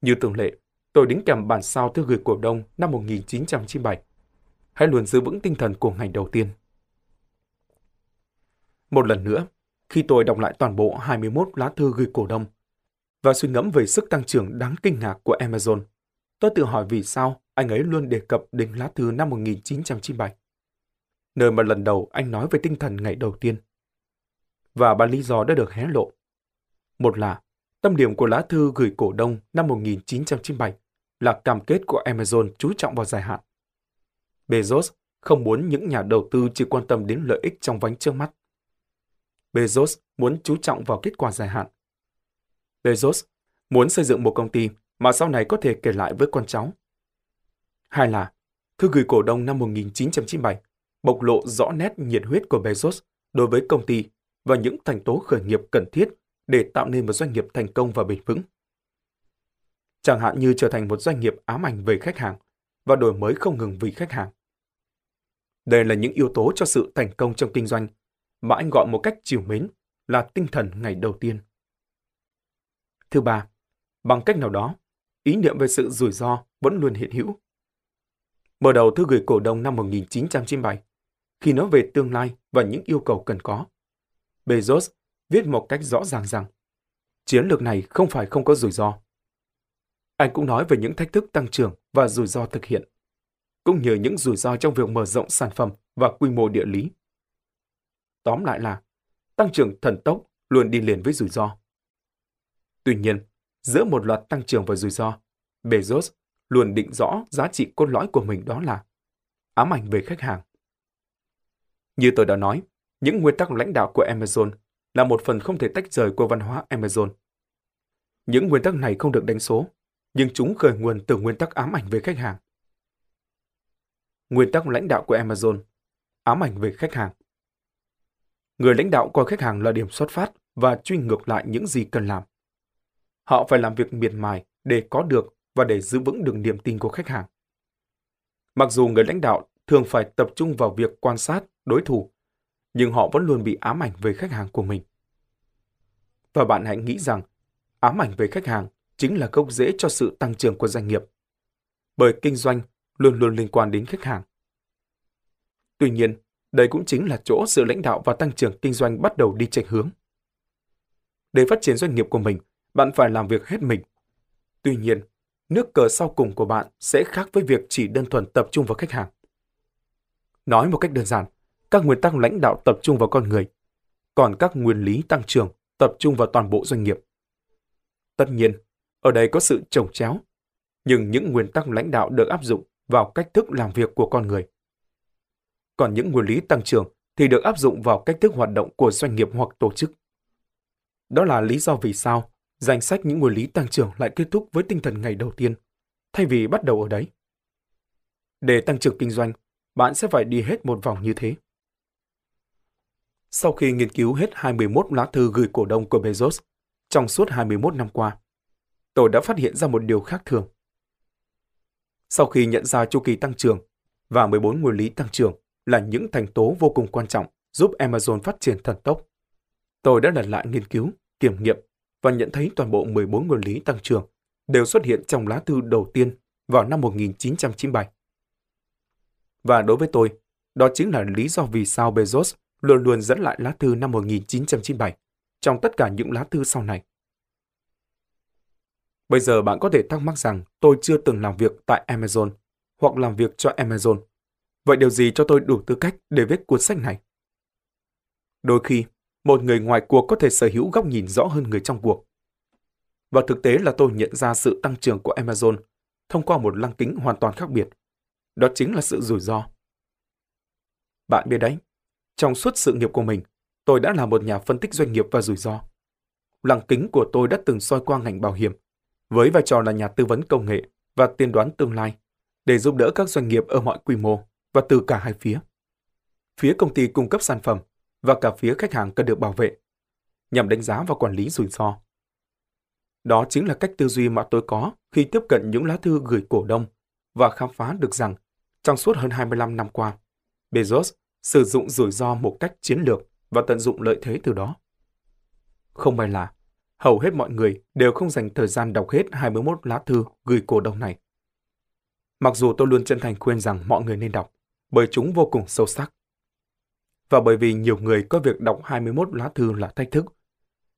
Như thường lệ, tôi đính kèm bản sao thư gửi cổ đông năm 1997. Hãy luôn giữ vững tinh thần của ngày đầu tiên. Một lần nữa, khi tôi đọc lại toàn bộ 21 lá thư gửi cổ đông và suy ngẫm về sức tăng trưởng đáng kinh ngạc của Amazon. Tôi tự hỏi vì sao anh ấy luôn đề cập đến lá thư năm 1997, nơi mà lần đầu anh nói về tinh thần ngày đầu tiên. Và ba lý do đã được hé lộ. Một là, tâm điểm của lá thư gửi cổ đông năm 1997 là cam kết của Amazon chú trọng vào dài hạn. Bezos không muốn những nhà đầu tư chỉ quan tâm đến lợi ích trong vánh trước mắt. Bezos muốn chú trọng vào kết quả dài hạn. Bezos muốn xây dựng một công ty mà sau này có thể kể lại với con cháu. Hai là, thư gửi cổ đông năm 1997 bộc lộ rõ nét nhiệt huyết của Bezos đối với công ty và những thành tố khởi nghiệp cần thiết để tạo nên một doanh nghiệp thành công và bền vững. Chẳng hạn như trở thành một doanh nghiệp ám ảnh về khách hàng và đổi mới không ngừng vì khách hàng. Đây là những yếu tố cho sự thành công trong kinh doanh mà anh gọi một cách chiều mến là tinh thần ngày đầu tiên. Thứ ba, bằng cách nào đó, ý niệm về sự rủi ro vẫn luôn hiện hữu. Mở đầu thư gửi cổ đông năm 1997, khi nói về tương lai và những yêu cầu cần có, Bezos viết một cách rõ ràng rằng chiến lược này không phải không có rủi ro. Anh cũng nói về những thách thức tăng trưởng và rủi ro thực hiện, cũng như những rủi ro trong việc mở rộng sản phẩm và quy mô địa lý. Tóm lại là, tăng trưởng thần tốc luôn đi liền với rủi ro. Tuy nhiên, giữa một loạt tăng trưởng và rủi ro, Bezos luôn định rõ giá trị cốt lõi của mình đó là ám ảnh về khách hàng. Như tôi đã nói, những nguyên tắc lãnh đạo của Amazon là một phần không thể tách rời của văn hóa Amazon. Những nguyên tắc này không được đánh số, nhưng chúng khởi nguồn từ nguyên tắc ám ảnh về khách hàng. Nguyên tắc lãnh đạo của Amazon ám ảnh về khách hàng. Người lãnh đạo coi khách hàng là điểm xuất phát và truy ngược lại những gì cần làm. Họ phải làm việc miệt mài để có được và để giữ vững được niềm tin của khách hàng. Mặc dù người lãnh đạo thường phải tập trung vào việc quan sát đối thủ, nhưng họ vẫn luôn bị ám ảnh về khách hàng của mình. Và bạn hãy nghĩ rằng ám ảnh về khách hàng chính là gốc rễ cho sự tăng trưởng của doanh nghiệp. Bởi kinh doanh luôn luôn liên quan đến khách hàng. Tuy nhiên, đây cũng chính là chỗ sự lãnh đạo và tăng trưởng kinh doanh bắt đầu đi chệch hướng. Để phát triển doanh nghiệp của mình, bạn phải làm việc hết mình. Tuy nhiên, nước cờ sau cùng của bạn sẽ khác với việc chỉ đơn thuần tập trung vào khách hàng. Nói một cách đơn giản, các nguyên tắc lãnh đạo tập trung vào con người, còn các nguyên lý tăng trưởng tập trung vào toàn bộ doanh nghiệp. Tất nhiên, ở đây có sự trồng chéo, nhưng những nguyên tắc lãnh đạo được áp dụng vào cách thức làm việc của con người. Còn những nguyên lý tăng trưởng thì được áp dụng vào cách thức hoạt động của doanh nghiệp hoặc tổ chức. Đó là lý do vì sao danh sách những nguyên lý tăng trưởng lại kết thúc với tinh thần ngày đầu tiên, thay vì bắt đầu ở đấy. Để tăng trưởng kinh doanh, bạn sẽ phải đi hết một vòng như thế. Sau khi nghiên cứu hết 21 lá thư gửi cổ đông của Bezos trong suốt 21 năm qua, tôi đã phát hiện ra một điều khác thường. Sau khi nhận ra chu kỳ tăng trưởng và 14 nguyên lý tăng trưởng là những thành tố vô cùng quan trọng giúp Amazon phát triển thần tốc, tôi đã lần lại nghiên cứu, kiểm nghiệm và nhận thấy toàn bộ 14 nguyên lý tăng trưởng đều xuất hiện trong lá thư đầu tiên vào năm 1997. Và đối với tôi, đó chính là lý do vì sao Bezos luôn luôn dẫn lại lá thư năm 1997 trong tất cả những lá thư sau này. Bây giờ bạn có thể thắc mắc rằng tôi chưa từng làm việc tại Amazon hoặc làm việc cho Amazon. Vậy điều gì cho tôi đủ tư cách để viết cuốn sách này? Đôi khi, một người ngoài cuộc có thể sở hữu góc nhìn rõ hơn người trong cuộc. Và thực tế là tôi nhận ra sự tăng trưởng của Amazon thông qua một lăng kính hoàn toàn khác biệt. Đó chính là sự rủi ro. Bạn biết đấy, trong suốt sự nghiệp của mình, tôi đã là một nhà phân tích doanh nghiệp và rủi ro. Lăng kính của tôi đã từng soi qua ngành bảo hiểm, với vai trò là nhà tư vấn công nghệ và tiên đoán tương lai, để giúp đỡ các doanh nghiệp ở mọi quy mô và từ cả hai phía. Phía công ty cung cấp sản phẩm và cả phía khách hàng cần được bảo vệ, nhằm đánh giá và quản lý rủi ro. Đó chính là cách tư duy mà tôi có khi tiếp cận những lá thư gửi cổ đông và khám phá được rằng trong suốt hơn 25 năm qua, Bezos sử dụng rủi ro một cách chiến lược và tận dụng lợi thế từ đó. Không may là, hầu hết mọi người đều không dành thời gian đọc hết 21 lá thư gửi cổ đông này. Mặc dù tôi luôn chân thành khuyên rằng mọi người nên đọc, bởi chúng vô cùng sâu sắc. Và bởi vì nhiều người có việc đọc 21 lá thư là thách thức,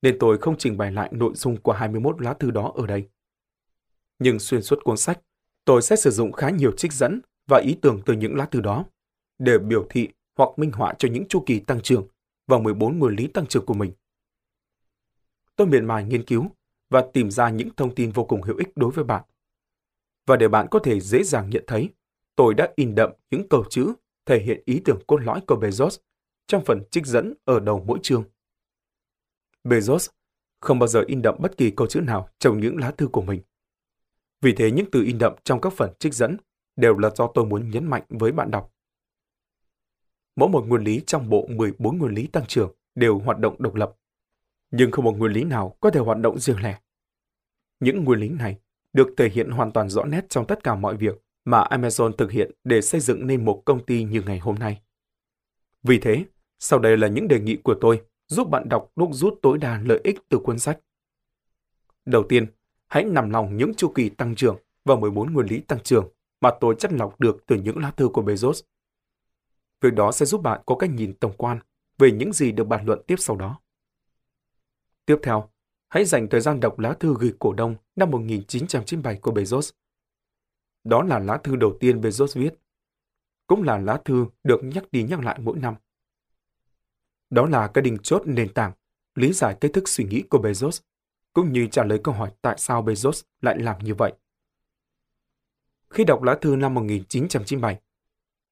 nên tôi không trình bày lại nội dung của 21 lá thư đó ở đây. Nhưng xuyên suốt cuốn sách, Tôi sẽ sử dụng khá nhiều trích dẫn và ý tưởng từ những lá thư đó để biểu thị hoặc minh họa cho những chu kỳ tăng trưởng và 14 nguyên lý tăng trưởng của mình. Tôi miệt mài nghiên cứu và tìm ra những thông tin vô cùng hữu ích đối với bạn. Và để bạn có thể dễ dàng nhận thấy, tôi đã in đậm những câu chữ thể hiện ý tưởng cốt lõi của Bezos trong phần trích dẫn ở đầu mỗi chương. Bezos không bao giờ in đậm bất kỳ câu chữ nào trong những lá thư của mình. Vì thế những từ in đậm trong các phần trích dẫn đều là do tôi muốn nhấn mạnh với bạn đọc. Mỗi một nguyên lý trong bộ 14 nguyên lý tăng trưởng đều hoạt động độc lập, nhưng không một nguyên lý nào có thể hoạt động riêng lẻ. Những nguyên lý này được thể hiện hoàn toàn rõ nét trong tất cả mọi việc mà Amazon thực hiện để xây dựng nên một công ty như ngày hôm nay. Vì thế, sau đây là những đề nghị của tôi giúp bạn đọc đúc rút tối đa lợi ích từ cuốn sách. Đầu tiên, hãy nằm lòng những chu kỳ tăng trưởng và 14 nguyên lý tăng trưởng mà tôi chất lọc được từ những lá thư của Bezos. Việc đó sẽ giúp bạn có cách nhìn tổng quan về những gì được bàn luận tiếp sau đó. Tiếp theo, hãy dành thời gian đọc lá thư gửi cổ đông năm 1997 của Bezos. Đó là lá thư đầu tiên Bezos viết. Cũng là lá thư được nhắc đi nhắc lại mỗi năm. Đó là cái đình chốt nền tảng, lý giải cách thức suy nghĩ của Bezos, cũng như trả lời câu hỏi tại sao Bezos lại làm như vậy. Khi đọc lá thư năm 1997,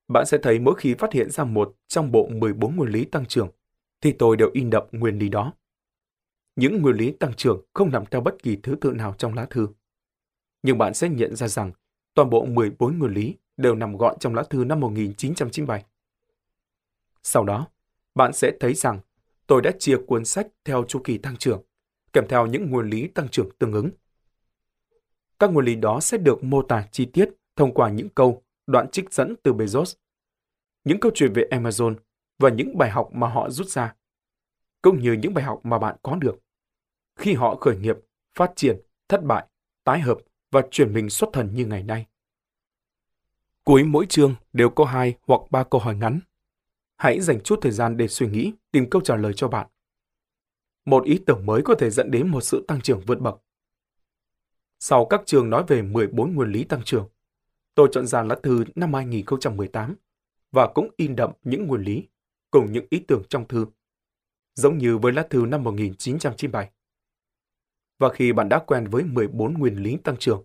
bạn sẽ thấy mỗi khi phát hiện ra một trong bộ 14 nguyên lý tăng trưởng, thì tôi đều in đậm nguyên lý đó. Những nguyên lý tăng trưởng không nằm theo bất kỳ thứ tự nào trong lá thư. Nhưng bạn sẽ nhận ra rằng toàn bộ 14 nguyên lý đều nằm gọn trong lá thư năm 1997. Sau đó, bạn sẽ thấy rằng tôi đã chia cuốn sách theo chu kỳ tăng trưởng, kèm theo những nguyên lý tăng trưởng tương ứng. Các nguyên lý đó sẽ được mô tả chi tiết thông qua những câu, đoạn trích dẫn từ Bezos, những câu chuyện về Amazon và những bài học mà họ rút ra, cũng như những bài học mà bạn có được. Khi họ khởi nghiệp, phát triển, thất bại, tái hợp và chuyển mình xuất thần như ngày nay. Cuối mỗi chương đều có hai hoặc ba câu hỏi ngắn hãy dành chút thời gian để suy nghĩ, tìm câu trả lời cho bạn. Một ý tưởng mới có thể dẫn đến một sự tăng trưởng vượt bậc. Sau các trường nói về 14 nguyên lý tăng trưởng, tôi chọn ra lá thư năm 2018 và cũng in đậm những nguyên lý cùng những ý tưởng trong thư, giống như với lá thư năm 1997. Và khi bạn đã quen với 14 nguyên lý tăng trưởng,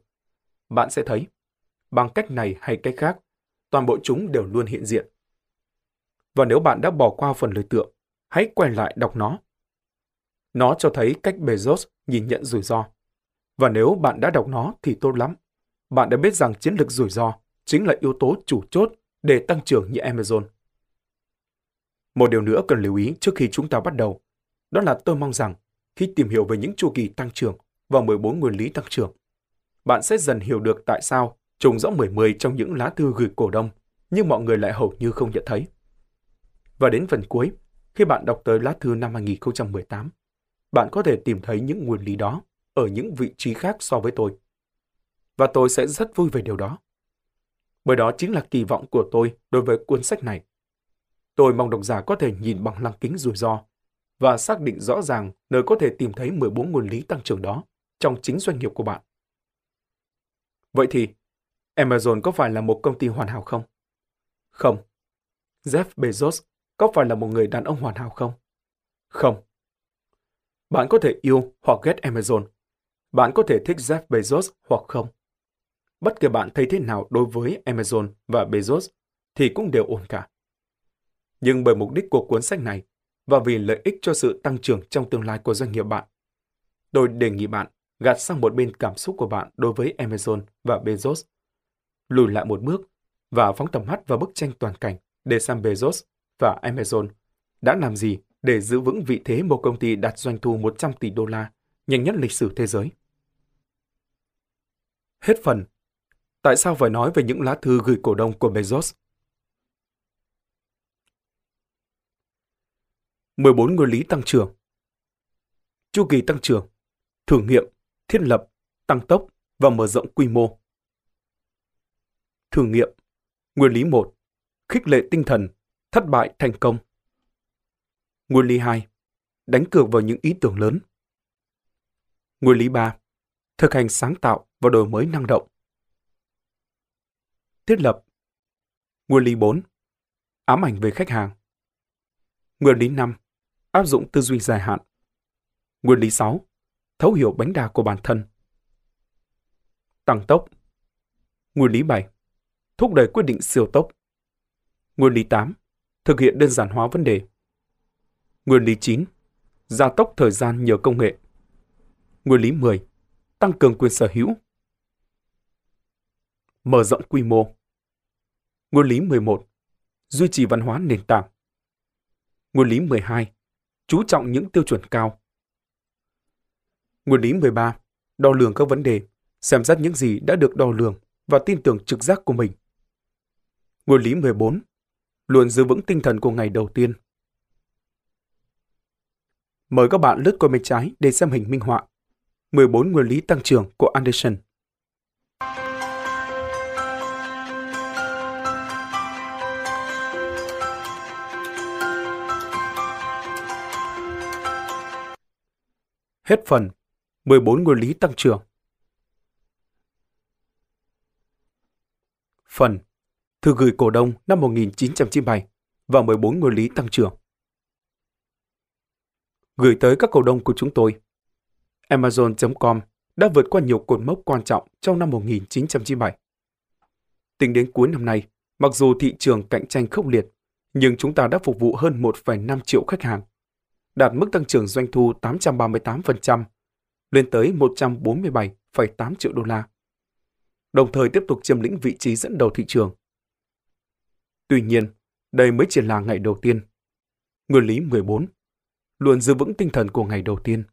bạn sẽ thấy, bằng cách này hay cách khác, toàn bộ chúng đều luôn hiện diện. Và nếu bạn đã bỏ qua phần lời tựa, hãy quay lại đọc nó. Nó cho thấy cách Bezos nhìn nhận rủi ro. Và nếu bạn đã đọc nó thì tốt lắm. Bạn đã biết rằng chiến lược rủi ro chính là yếu tố chủ chốt để tăng trưởng như Amazon. Một điều nữa cần lưu ý trước khi chúng ta bắt đầu, đó là tôi mong rằng khi tìm hiểu về những chu kỳ tăng trưởng và 14 nguyên lý tăng trưởng, bạn sẽ dần hiểu được tại sao trùng rõ 10-10 trong những lá thư gửi cổ đông, nhưng mọi người lại hầu như không nhận thấy. Và đến phần cuối, khi bạn đọc tới lá thư năm 2018, bạn có thể tìm thấy những nguyên lý đó ở những vị trí khác so với tôi. Và tôi sẽ rất vui về điều đó. Bởi đó chính là kỳ vọng của tôi đối với cuốn sách này. Tôi mong độc giả có thể nhìn bằng lăng kính rủi ro và xác định rõ ràng nơi có thể tìm thấy 14 nguyên lý tăng trưởng đó trong chính doanh nghiệp của bạn. Vậy thì, Amazon có phải là một công ty hoàn hảo không? Không. Jeff Bezos có phải là một người đàn ông hoàn hảo không? Không. Bạn có thể yêu hoặc ghét Amazon. Bạn có thể thích Jeff Bezos hoặc không. Bất kể bạn thấy thế nào đối với Amazon và Bezos thì cũng đều ổn cả. Nhưng bởi mục đích của cuốn sách này và vì lợi ích cho sự tăng trưởng trong tương lai của doanh nghiệp bạn, tôi đề nghị bạn gạt sang một bên cảm xúc của bạn đối với Amazon và Bezos, lùi lại một bước và phóng tầm mắt vào bức tranh toàn cảnh để xem Bezos và Amazon đã làm gì để giữ vững vị thế một công ty đạt doanh thu 100 tỷ đô la, nhanh nhất lịch sử thế giới. Hết phần. Tại sao phải nói về những lá thư gửi cổ đông của Bezos? 14 nguyên lý tăng trưởng Chu kỳ tăng trưởng Thử nghiệm, thiết lập, tăng tốc và mở rộng quy mô. Thử nghiệm Nguyên lý 1. Khích lệ tinh thần thất bại thành công. Nguyên lý 2. Đánh cược vào những ý tưởng lớn. Nguyên lý 3. Thực hành sáng tạo và đổi mới năng động. thiết lập. Nguyên lý 4. Ám ảnh về khách hàng. Nguyên lý 5. Áp dụng tư duy dài hạn. Nguyên lý 6. Thấu hiểu bánh đa của bản thân. Tăng tốc. Nguyên lý 7. Thúc đẩy quyết định siêu tốc. Nguyên lý 8. Thực hiện đơn giản hóa vấn đề. Nguyên lý 9. Gia tốc thời gian nhờ công nghệ. Nguyên lý 10. Tăng cường quyền sở hữu. Mở rộng quy mô. Nguyên lý 11. Duy trì văn hóa nền tảng. Nguyên lý 12. Chú trọng những tiêu chuẩn cao. Nguyên lý 13. Đo lường các vấn đề, xem xét những gì đã được đo lường và tin tưởng trực giác của mình. Nguyên lý 14. Luôn giữ vững tinh thần của ngày đầu tiên. Mời các bạn lướt qua bên trái để xem hình minh họa. 14 nguyên lý tăng trưởng của Anderson. Hết phần 14 nguyên lý tăng trưởng. Phần Thư gửi cổ đông năm 1997 và 14 nguyên lý tăng trưởng. Gửi tới các cổ đông của chúng tôi. Amazon.com đã vượt qua nhiều cột mốc quan trọng trong năm 1997. Tính đến cuối năm nay, mặc dù thị trường cạnh tranh khốc liệt, nhưng chúng ta đã phục vụ hơn 1,5 triệu khách hàng, đạt mức tăng trưởng doanh thu 838%, lên tới 147,8 triệu đô la, đồng thời tiếp tục chiếm lĩnh vị trí dẫn đầu thị trường. Tuy nhiên, đây mới chỉ là ngày đầu tiên. Nguyên lý 14 Luôn giữ vững tinh thần của ngày đầu tiên.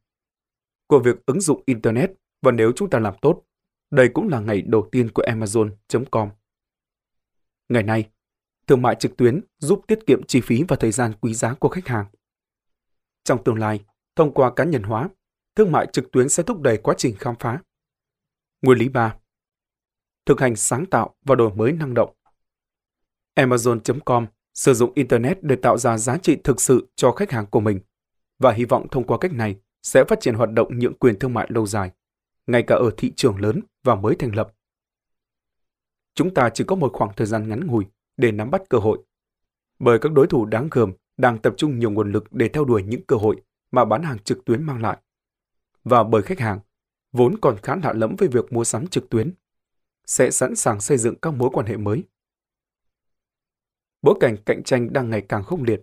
Của việc ứng dụng Internet và nếu chúng ta làm tốt, đây cũng là ngày đầu tiên của Amazon.com. Ngày nay, thương mại trực tuyến giúp tiết kiệm chi phí và thời gian quý giá của khách hàng. Trong tương lai, thông qua cá nhân hóa, thương mại trực tuyến sẽ thúc đẩy quá trình khám phá. Nguyên lý 3. Thực hành sáng tạo và đổi mới năng động. Amazon.com sử dụng Internet để tạo ra giá trị thực sự cho khách hàng của mình và hy vọng thông qua cách này sẽ phát triển hoạt động nhượng quyền thương mại lâu dài, ngay cả ở thị trường lớn và mới thành lập. Chúng ta chỉ có một khoảng thời gian ngắn ngủi để nắm bắt cơ hội, bởi các đối thủ đáng gờm đang tập trung nhiều nguồn lực để theo đuổi những cơ hội mà bán hàng trực tuyến mang lại. Và bởi khách hàng, vốn còn khá lạ lẫm với việc mua sắm trực tuyến, sẽ sẵn sàng xây dựng các mối quan hệ mới. Bối cảnh cạnh tranh đang ngày càng khốc liệt.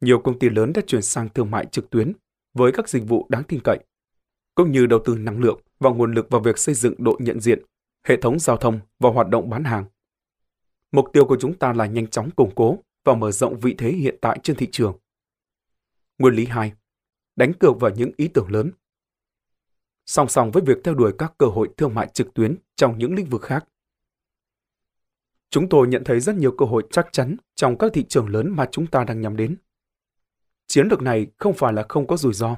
Nhiều công ty lớn đã chuyển sang thương mại trực tuyến với các dịch vụ đáng tin cậy, cũng như đầu tư năng lượng và nguồn lực vào việc xây dựng độ nhận diện, hệ thống giao thông và hoạt động bán hàng. Mục tiêu của chúng ta là nhanh chóng củng cố và mở rộng vị thế hiện tại trên thị trường. Nguyên lý 2. Đánh cược vào những ý tưởng lớn. Song song với việc theo đuổi các cơ hội thương mại trực tuyến trong những lĩnh vực khác. Chúng tôi nhận thấy rất nhiều cơ hội chắc chắn trong các thị trường lớn mà chúng ta đang nhắm đến. Chiến lược này không phải là không có rủi ro.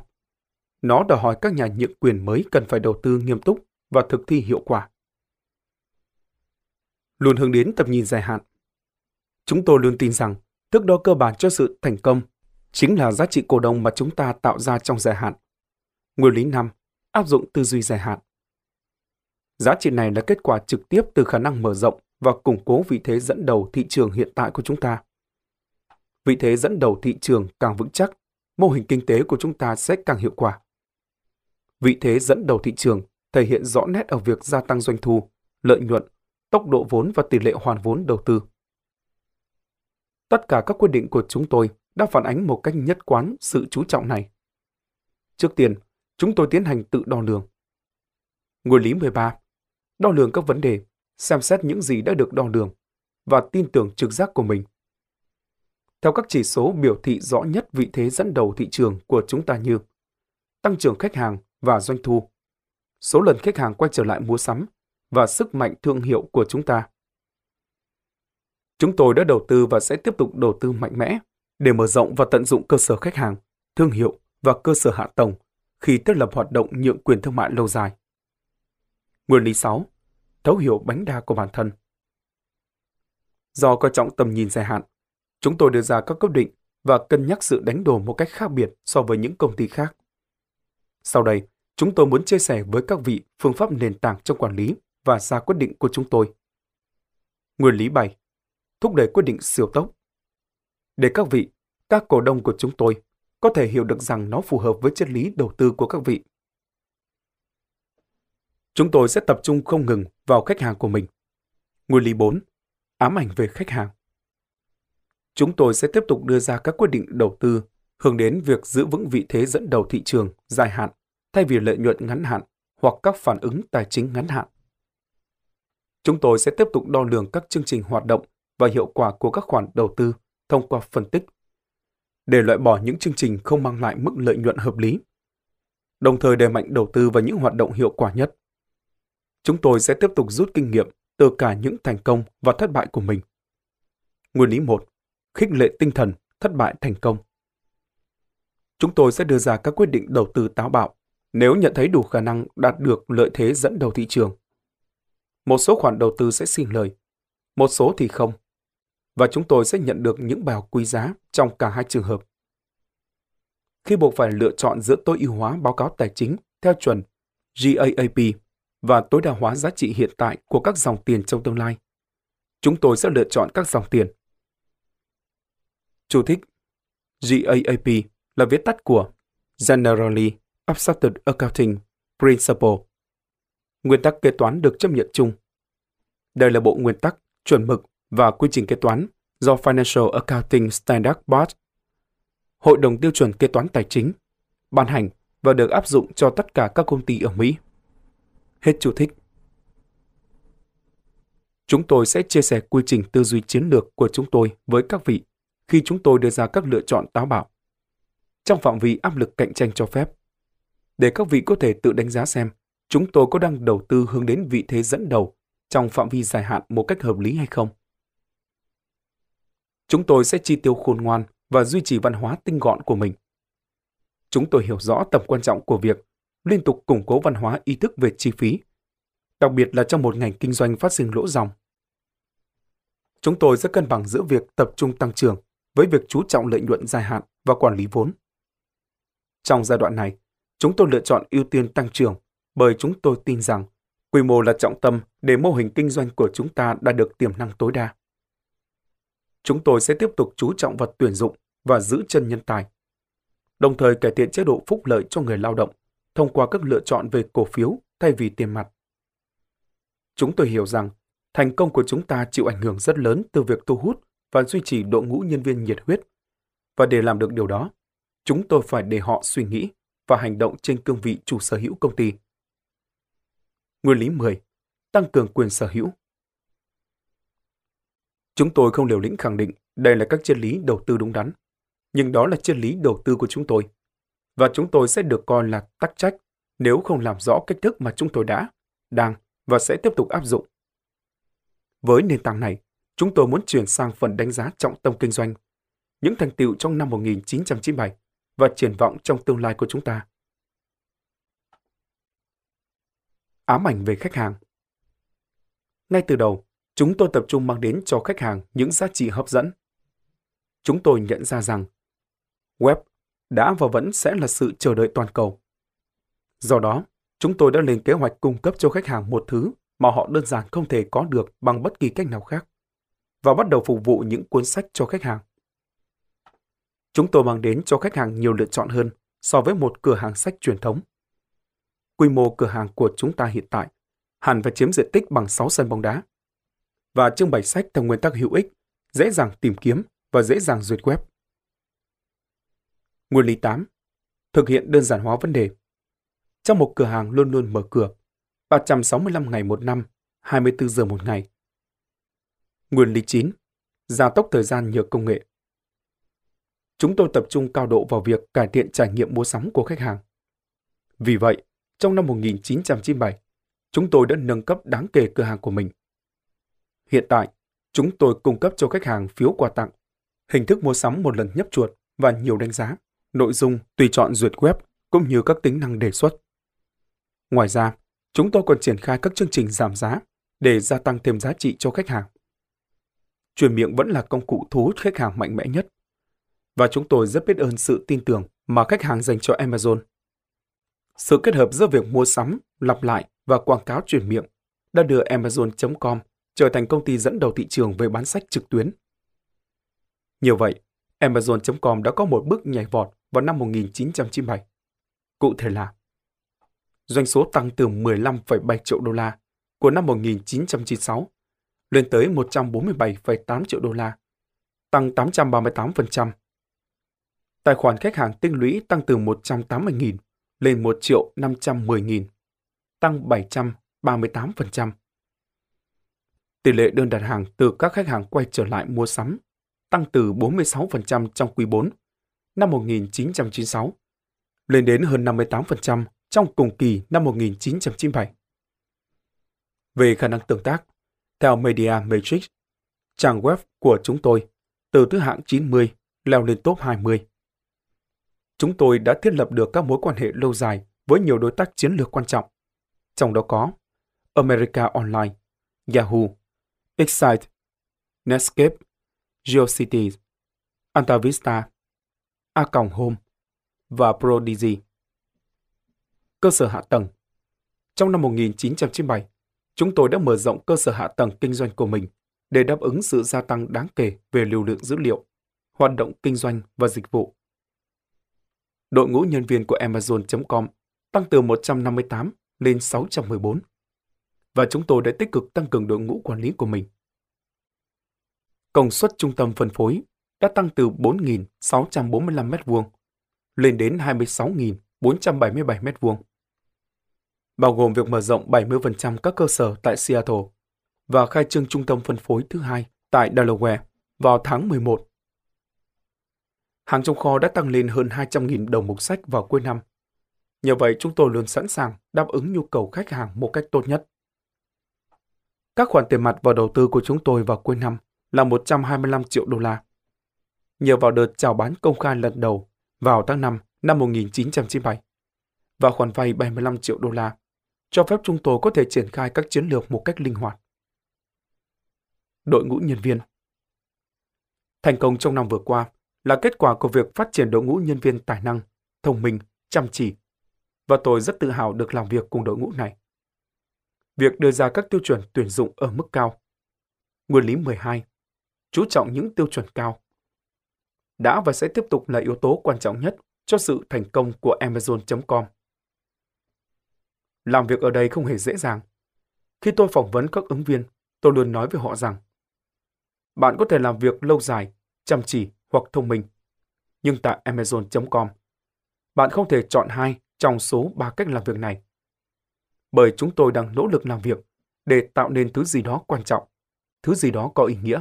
Nó đòi hỏi các nhà nhượng quyền mới cần phải đầu tư nghiêm túc và thực thi hiệu quả. Luôn hướng đến tầm nhìn dài hạn. Chúng tôi luôn tin rằng thước đo cơ bản cho sự thành công chính là giá trị cổ đông mà chúng ta tạo ra trong dài hạn. Nguyên lý 5. Áp dụng tư duy dài hạn. Giá trị này là kết quả trực tiếp từ khả năng mở rộng và củng cố vị thế dẫn đầu thị trường hiện tại của chúng ta. Vị thế dẫn đầu thị trường càng vững chắc, mô hình kinh tế của chúng ta sẽ càng hiệu quả. Vị thế dẫn đầu thị trường thể hiện rõ nét ở việc gia tăng doanh thu, lợi nhuận, tốc độ vốn và tỷ lệ hoàn vốn đầu tư. Tất cả các quyết định của chúng tôi đã phản ánh một cách nhất quán sự chú trọng này. Trước tiên, chúng tôi tiến hành tự đo lường. Nguyên lý 13. Đo lường các vấn đề, xem xét những gì đã được đo lường và tin tưởng trực giác của mình. Theo các chỉ số biểu thị rõ nhất vị thế dẫn đầu thị trường của chúng ta như tăng trưởng khách hàng và doanh thu, số lần khách hàng quay trở lại mua sắm và sức mạnh thương hiệu của chúng ta. Chúng tôi đã đầu tư và sẽ tiếp tục đầu tư mạnh mẽ để mở rộng và tận dụng cơ sở khách hàng, thương hiệu và cơ sở hạ tầng khi thiết lập hoạt động nhượng quyền thương mại lâu dài. Nguyên lý 6. Thấu hiểu bánh đa của bản thân. Do coi trọng tầm nhìn dài hạn, chúng tôi đưa ra các quyết định và cân nhắc sự đánh đổi một cách khác biệt so với những công ty khác. Sau đây, chúng tôi muốn chia sẻ với các vị phương pháp nền tảng trong quản lý và ra quyết định của chúng tôi. Nguyên lý 7. Thúc đẩy quyết định siêu tốc. Để các vị, các cổ đông của chúng tôi có thể hiểu được rằng nó phù hợp với triết lý đầu tư của các vị. Chúng tôi sẽ tập trung không ngừng vào khách hàng của mình. Nguyên lý 4. Ám ảnh về khách hàng. Chúng tôi sẽ tiếp tục đưa ra các quyết định đầu tư hướng đến việc giữ vững vị thế dẫn đầu thị trường dài hạn thay vì lợi nhuận ngắn hạn hoặc các phản ứng tài chính ngắn hạn. Chúng tôi sẽ tiếp tục đo lường các chương trình hoạt động và hiệu quả của các khoản đầu tư thông qua phân tích để loại bỏ những chương trình không mang lại mức lợi nhuận hợp lý, đồng thời đẩy mạnh đầu tư vào những hoạt động hiệu quả nhất. Chúng tôi sẽ tiếp tục rút kinh nghiệm từ cả những thành công và thất bại của mình. Nguyên lý 1. Khích lệ tinh thần, thất bại thành công. Chúng tôi sẽ đưa ra các quyết định đầu tư táo bạo nếu nhận thấy đủ khả năng đạt được lợi thế dẫn đầu thị trường. Một số khoản đầu tư sẽ xin lời, một số thì không. Và chúng tôi sẽ nhận được những bài học quý giá trong cả hai trường hợp. Khi buộc phải lựa chọn giữa tối ưu hóa báo cáo tài chính theo chuẩn GAAP và tối đa hóa giá trị hiện tại của các dòng tiền trong tương lai, chúng tôi sẽ lựa chọn các dòng tiền. Chú thích GAAP là viết tắt của Generally Accepted Accounting Principle. Nguyên tắc kế toán được chấp nhận chung. Đây là bộ nguyên tắc, chuẩn mực và quy trình kế toán do Financial Accounting Standard Board, Hội đồng tiêu chuẩn kế toán tài chính, ban hành và được áp dụng cho tất cả các công ty ở Mỹ. Hết chú thích. Chúng tôi sẽ chia sẻ quy trình tư duy chiến lược của chúng tôi với các vị khi chúng tôi đưa ra các lựa chọn táo bạo. Trong phạm vi áp lực cạnh tranh cho phép, để các vị có thể tự đánh giá xem chúng tôi có đang đầu tư hướng đến vị thế dẫn đầu trong phạm vi dài hạn một cách hợp lý hay không. Chúng tôi sẽ chi tiêu khôn ngoan và duy trì văn hóa tinh gọn của mình. Chúng tôi hiểu rõ tầm quan trọng của việc liên tục củng cố văn hóa ý thức về chi phí, đặc biệt là trong một ngành kinh doanh phát sinh lỗ dòng. Chúng tôi sẽ cân bằng giữa việc tập trung tăng trưởng với việc chú trọng lợi nhuận dài hạn và quản lý vốn. Trong giai đoạn này, chúng tôi lựa chọn ưu tiên tăng trưởng bởi chúng tôi tin rằng quy mô là trọng tâm để mô hình kinh doanh của chúng ta đạt được tiềm năng tối đa. Chúng tôi sẽ tiếp tục chú trọng vào tuyển dụng và giữ chân nhân tài, đồng thời cải thiện chế độ phúc lợi cho người lao động thông qua các lựa chọn về cổ phiếu thay vì tiền mặt. Chúng tôi hiểu rằng thành công của chúng ta chịu ảnh hưởng rất lớn từ việc thu hút và duy trì đội ngũ nhân viên nhiệt huyết. Và để làm được điều đó, chúng tôi phải để họ suy nghĩ và hành động trên cương vị chủ sở hữu công ty. Nguyên lý 10. Tăng cường quyền sở hữu. Chúng tôi không liều lĩnh khẳng định đây là các triết lý đầu tư đúng đắn, nhưng đó là triết lý đầu tư của chúng tôi. Và chúng tôi sẽ được coi là tắc trách nếu không làm rõ cách thức mà chúng tôi đã, đang và sẽ tiếp tục áp dụng. Với nền tảng này, chúng tôi muốn chuyển sang phần đánh giá trọng tâm kinh doanh, những thành tựu trong năm 1997 và triển vọng trong tương lai của chúng ta. Ám ảnh về khách hàng Ngay từ đầu, chúng tôi tập trung mang đến cho khách hàng những giá trị hấp dẫn. Chúng tôi nhận ra rằng web đã và vẫn sẽ là sự chờ đợi toàn cầu. Do đó, chúng tôi đã lên kế hoạch cung cấp cho khách hàng một thứ mà họ đơn giản không thể có được bằng bất kỳ cách nào khác và bắt đầu phục vụ những cuốn sách cho khách hàng. Chúng tôi mang đến cho khách hàng nhiều lựa chọn hơn so với một cửa hàng sách truyền thống. Quy mô cửa hàng của chúng ta hiện tại hẳn phải chiếm diện tích bằng 6 sân bóng đá. Và trưng bày sách theo nguyên tắc hữu ích, dễ dàng tìm kiếm và dễ dàng duyệt web. Nguyên lý 8. Thực hiện đơn giản hóa vấn đề. Trong một cửa hàng luôn luôn mở cửa, 365 ngày một năm, 24 giờ một ngày. Nguyên lý 9. Gia tốc thời gian nhờ công nghệ. Chúng tôi tập trung cao độ vào việc cải thiện trải nghiệm mua sắm của khách hàng. Vì vậy, trong năm 1997, chúng tôi đã nâng cấp đáng kể cửa hàng của mình. Hiện tại, chúng tôi cung cấp cho khách hàng phiếu quà tặng, hình thức mua sắm một lần nhấp chuột và nhiều đánh giá, nội dung tùy chọn duyệt web cũng như các tính năng đề xuất. Ngoài ra, chúng tôi còn triển khai các chương trình giảm giá để gia tăng thêm giá trị cho khách hàng. Truyền miệng vẫn là công cụ thu hút khách hàng mạnh mẽ nhất và chúng tôi rất biết ơn sự tin tưởng mà khách hàng dành cho Amazon. Sự kết hợp giữa việc mua sắm, lặp lại và quảng cáo truyền miệng đã đưa Amazon.com trở thành công ty dẫn đầu thị trường về bán sách trực tuyến. Như vậy, Amazon.com đã có một bước nhảy vọt vào năm 1997. Cụ thể là doanh số tăng từ 15,7 triệu đô la của năm 1996 lên tới 147,8 triệu đô la, tăng 838%. Tài khoản khách hàng tinh lũy tăng từ 180.000 lên 1 triệu 510.000, tăng 738%. Tỷ lệ đơn đặt hàng từ các khách hàng quay trở lại mua sắm tăng từ 46% trong quý 4 năm 1996 lên đến hơn 58% trong cùng kỳ năm 1997. Về khả năng tương tác, theo Media Matrix, trang web của chúng tôi từ thứ hạng 90 leo lên top 20. Chúng tôi đã thiết lập được các mối quan hệ lâu dài với nhiều đối tác chiến lược quan trọng, trong đó có America Online, Yahoo, Excite, Netscape, GeoCities, AltaVista, A Home và Prodigy. Cơ sở hạ tầng Trong năm 1997, chúng tôi đã mở rộng cơ sở hạ tầng kinh doanh của mình để đáp ứng sự gia tăng đáng kể về lưu lượng dữ liệu, hoạt động kinh doanh và dịch vụ. Đội ngũ nhân viên của Amazon.com tăng từ 158 lên 614 và chúng tôi đã tích cực tăng cường đội ngũ quản lý của mình. Công suất trung tâm phân phối đã tăng từ 4.645 m2 lên đến 26.477 m2, bao gồm việc mở rộng 70% các cơ sở tại Seattle và khai trương trung tâm phân phối thứ hai tại Delaware vào tháng 11. Hàng trong kho đã tăng lên hơn 200.000 đồng một sách vào cuối năm. Nhờ vậy, chúng tôi luôn sẵn sàng đáp ứng nhu cầu khách hàng một cách tốt nhất. Các khoản tiền mặt và đầu tư của chúng tôi vào cuối năm là 125 triệu đô la. Nhờ vào đợt chào bán công khai lần đầu vào tháng 5 năm 1997 và khoản vay 75 triệu đô la, cho phép chúng tôi có thể triển khai các chiến lược một cách linh hoạt. Đội ngũ nhân viên Thành công trong năm vừa qua là kết quả của việc phát triển đội ngũ nhân viên tài năng, thông minh, chăm chỉ, và tôi rất tự hào được làm việc cùng đội ngũ này. Việc đưa ra các tiêu chuẩn tuyển dụng ở mức cao. Nguyên lý 12 chú trọng những tiêu chuẩn cao. Đã và sẽ tiếp tục là yếu tố quan trọng nhất cho sự thành công của Amazon.com. Làm việc ở đây không hề dễ dàng. Khi tôi phỏng vấn các ứng viên, tôi luôn nói với họ rằng bạn có thể làm việc lâu dài, chăm chỉ hoặc thông minh. Nhưng tại Amazon.com, bạn không thể chọn hai trong số ba cách làm việc này. Bởi chúng tôi đang nỗ lực làm việc để tạo nên thứ gì đó quan trọng, thứ gì đó có ý nghĩa.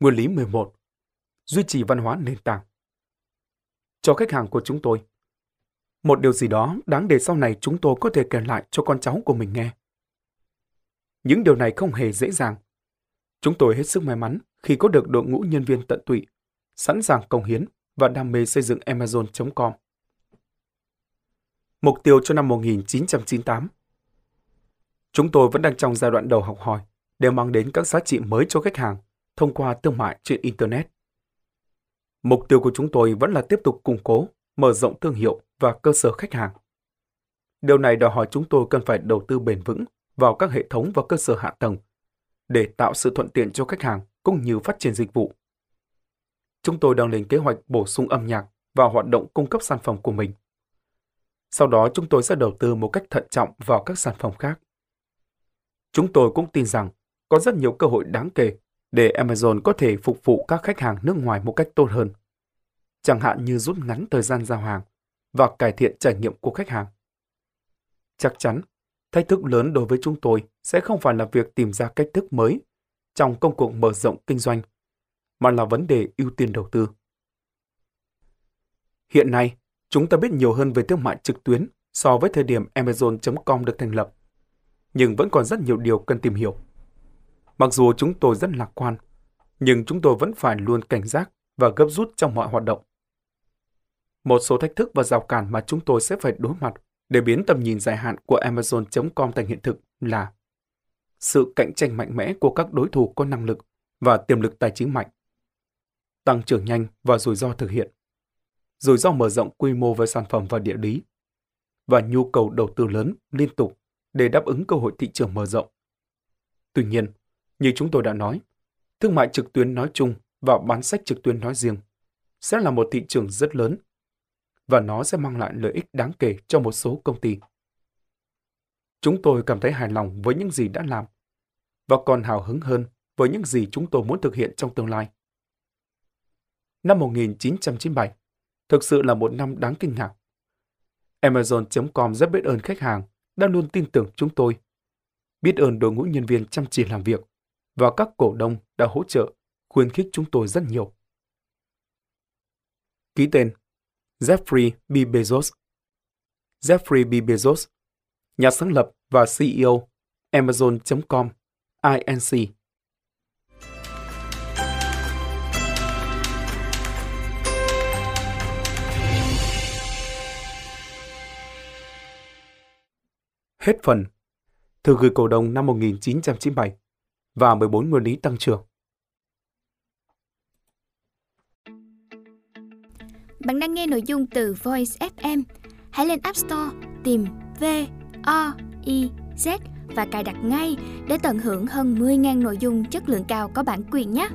Nguyên lý 11. Duy trì văn hóa nền tảng. Cho khách hàng của chúng tôi. Một điều gì đó đáng để sau này chúng tôi có thể kể lại cho con cháu của mình nghe. Những điều này không hề dễ dàng. Chúng tôi hết sức may mắn khi có được đội ngũ nhân viên tận tụy, sẵn sàng công hiến và đam mê xây dựng Amazon.com. Mục tiêu cho năm 1998 Chúng tôi vẫn đang trong giai đoạn đầu học hỏi để mang đến các giá trị mới cho khách hàng thông qua thương mại trên Internet. Mục tiêu của chúng tôi vẫn là tiếp tục củng cố, mở rộng thương hiệu và cơ sở khách hàng. Điều này đòi hỏi chúng tôi cần phải đầu tư bền vững vào các hệ thống và cơ sở hạ tầng để tạo sự thuận tiện cho khách hàng cũng như phát triển dịch vụ. Chúng tôi đang lên kế hoạch bổ sung âm nhạc vào hoạt động cung cấp sản phẩm của mình. Sau đó chúng tôi sẽ đầu tư một cách thận trọng vào các sản phẩm khác. Chúng tôi cũng tin rằng có rất nhiều cơ hội đáng kể để Amazon có thể phục vụ các khách hàng nước ngoài một cách tốt hơn. Chẳng hạn như rút ngắn thời gian giao hàng và cải thiện trải nghiệm của khách hàng. Chắc chắn, thách thức lớn đối với chúng tôi sẽ không phải là việc tìm ra cách thức mới trong công cuộc mở rộng kinh doanh, mà là vấn đề ưu tiên đầu tư. Hiện nay, chúng ta biết nhiều hơn về thương mại trực tuyến so với thời điểm Amazon.com được thành lập, nhưng vẫn còn rất nhiều điều cần tìm hiểu. Mặc dù chúng tôi rất lạc quan, nhưng chúng tôi vẫn phải luôn cảnh giác và gấp rút trong mọi hoạt động. Một số thách thức và rào cản mà chúng tôi sẽ phải đối mặt để biến tầm nhìn dài hạn của Amazon.com thành hiện thực là sự cạnh tranh mạnh mẽ của các đối thủ có năng lực và tiềm lực tài chính mạnh, tăng trưởng nhanh và rủi ro thực hiện, rủi ro mở rộng quy mô về sản phẩm và địa lý, và nhu cầu đầu tư lớn liên tục để đáp ứng cơ hội thị trường mở rộng. Tuy nhiên, như chúng tôi đã nói, thương mại trực tuyến nói chung và bán sách trực tuyến nói riêng sẽ là một thị trường rất lớn và nó sẽ mang lại lợi ích đáng kể cho một số công ty. Chúng tôi cảm thấy hài lòng với những gì đã làm và còn hào hứng hơn với những gì chúng tôi muốn thực hiện trong tương lai. Năm 1997 thực sự là một năm đáng kinh ngạc. Amazon.com rất biết ơn khách hàng đã luôn tin tưởng chúng tôi, biết ơn đội ngũ nhân viên chăm chỉ làm việc và các cổ đông đã hỗ trợ, khuyến khích chúng tôi rất nhiều. Ký tên Jeffrey B. Bezos Jeffrey B. Bezos, nhà sáng lập và CEO Amazon.com, Inc. Hết phần. Thư gửi cổ đông năm 1997 và 14 nguyên lý tăng trưởng. Bạn đang nghe nội dung từ Voice FM. Hãy lên App Store, tìm V O I Z và cài đặt ngay để tận hưởng hơn 10.000 nội dung chất lượng cao có bản quyền nhé.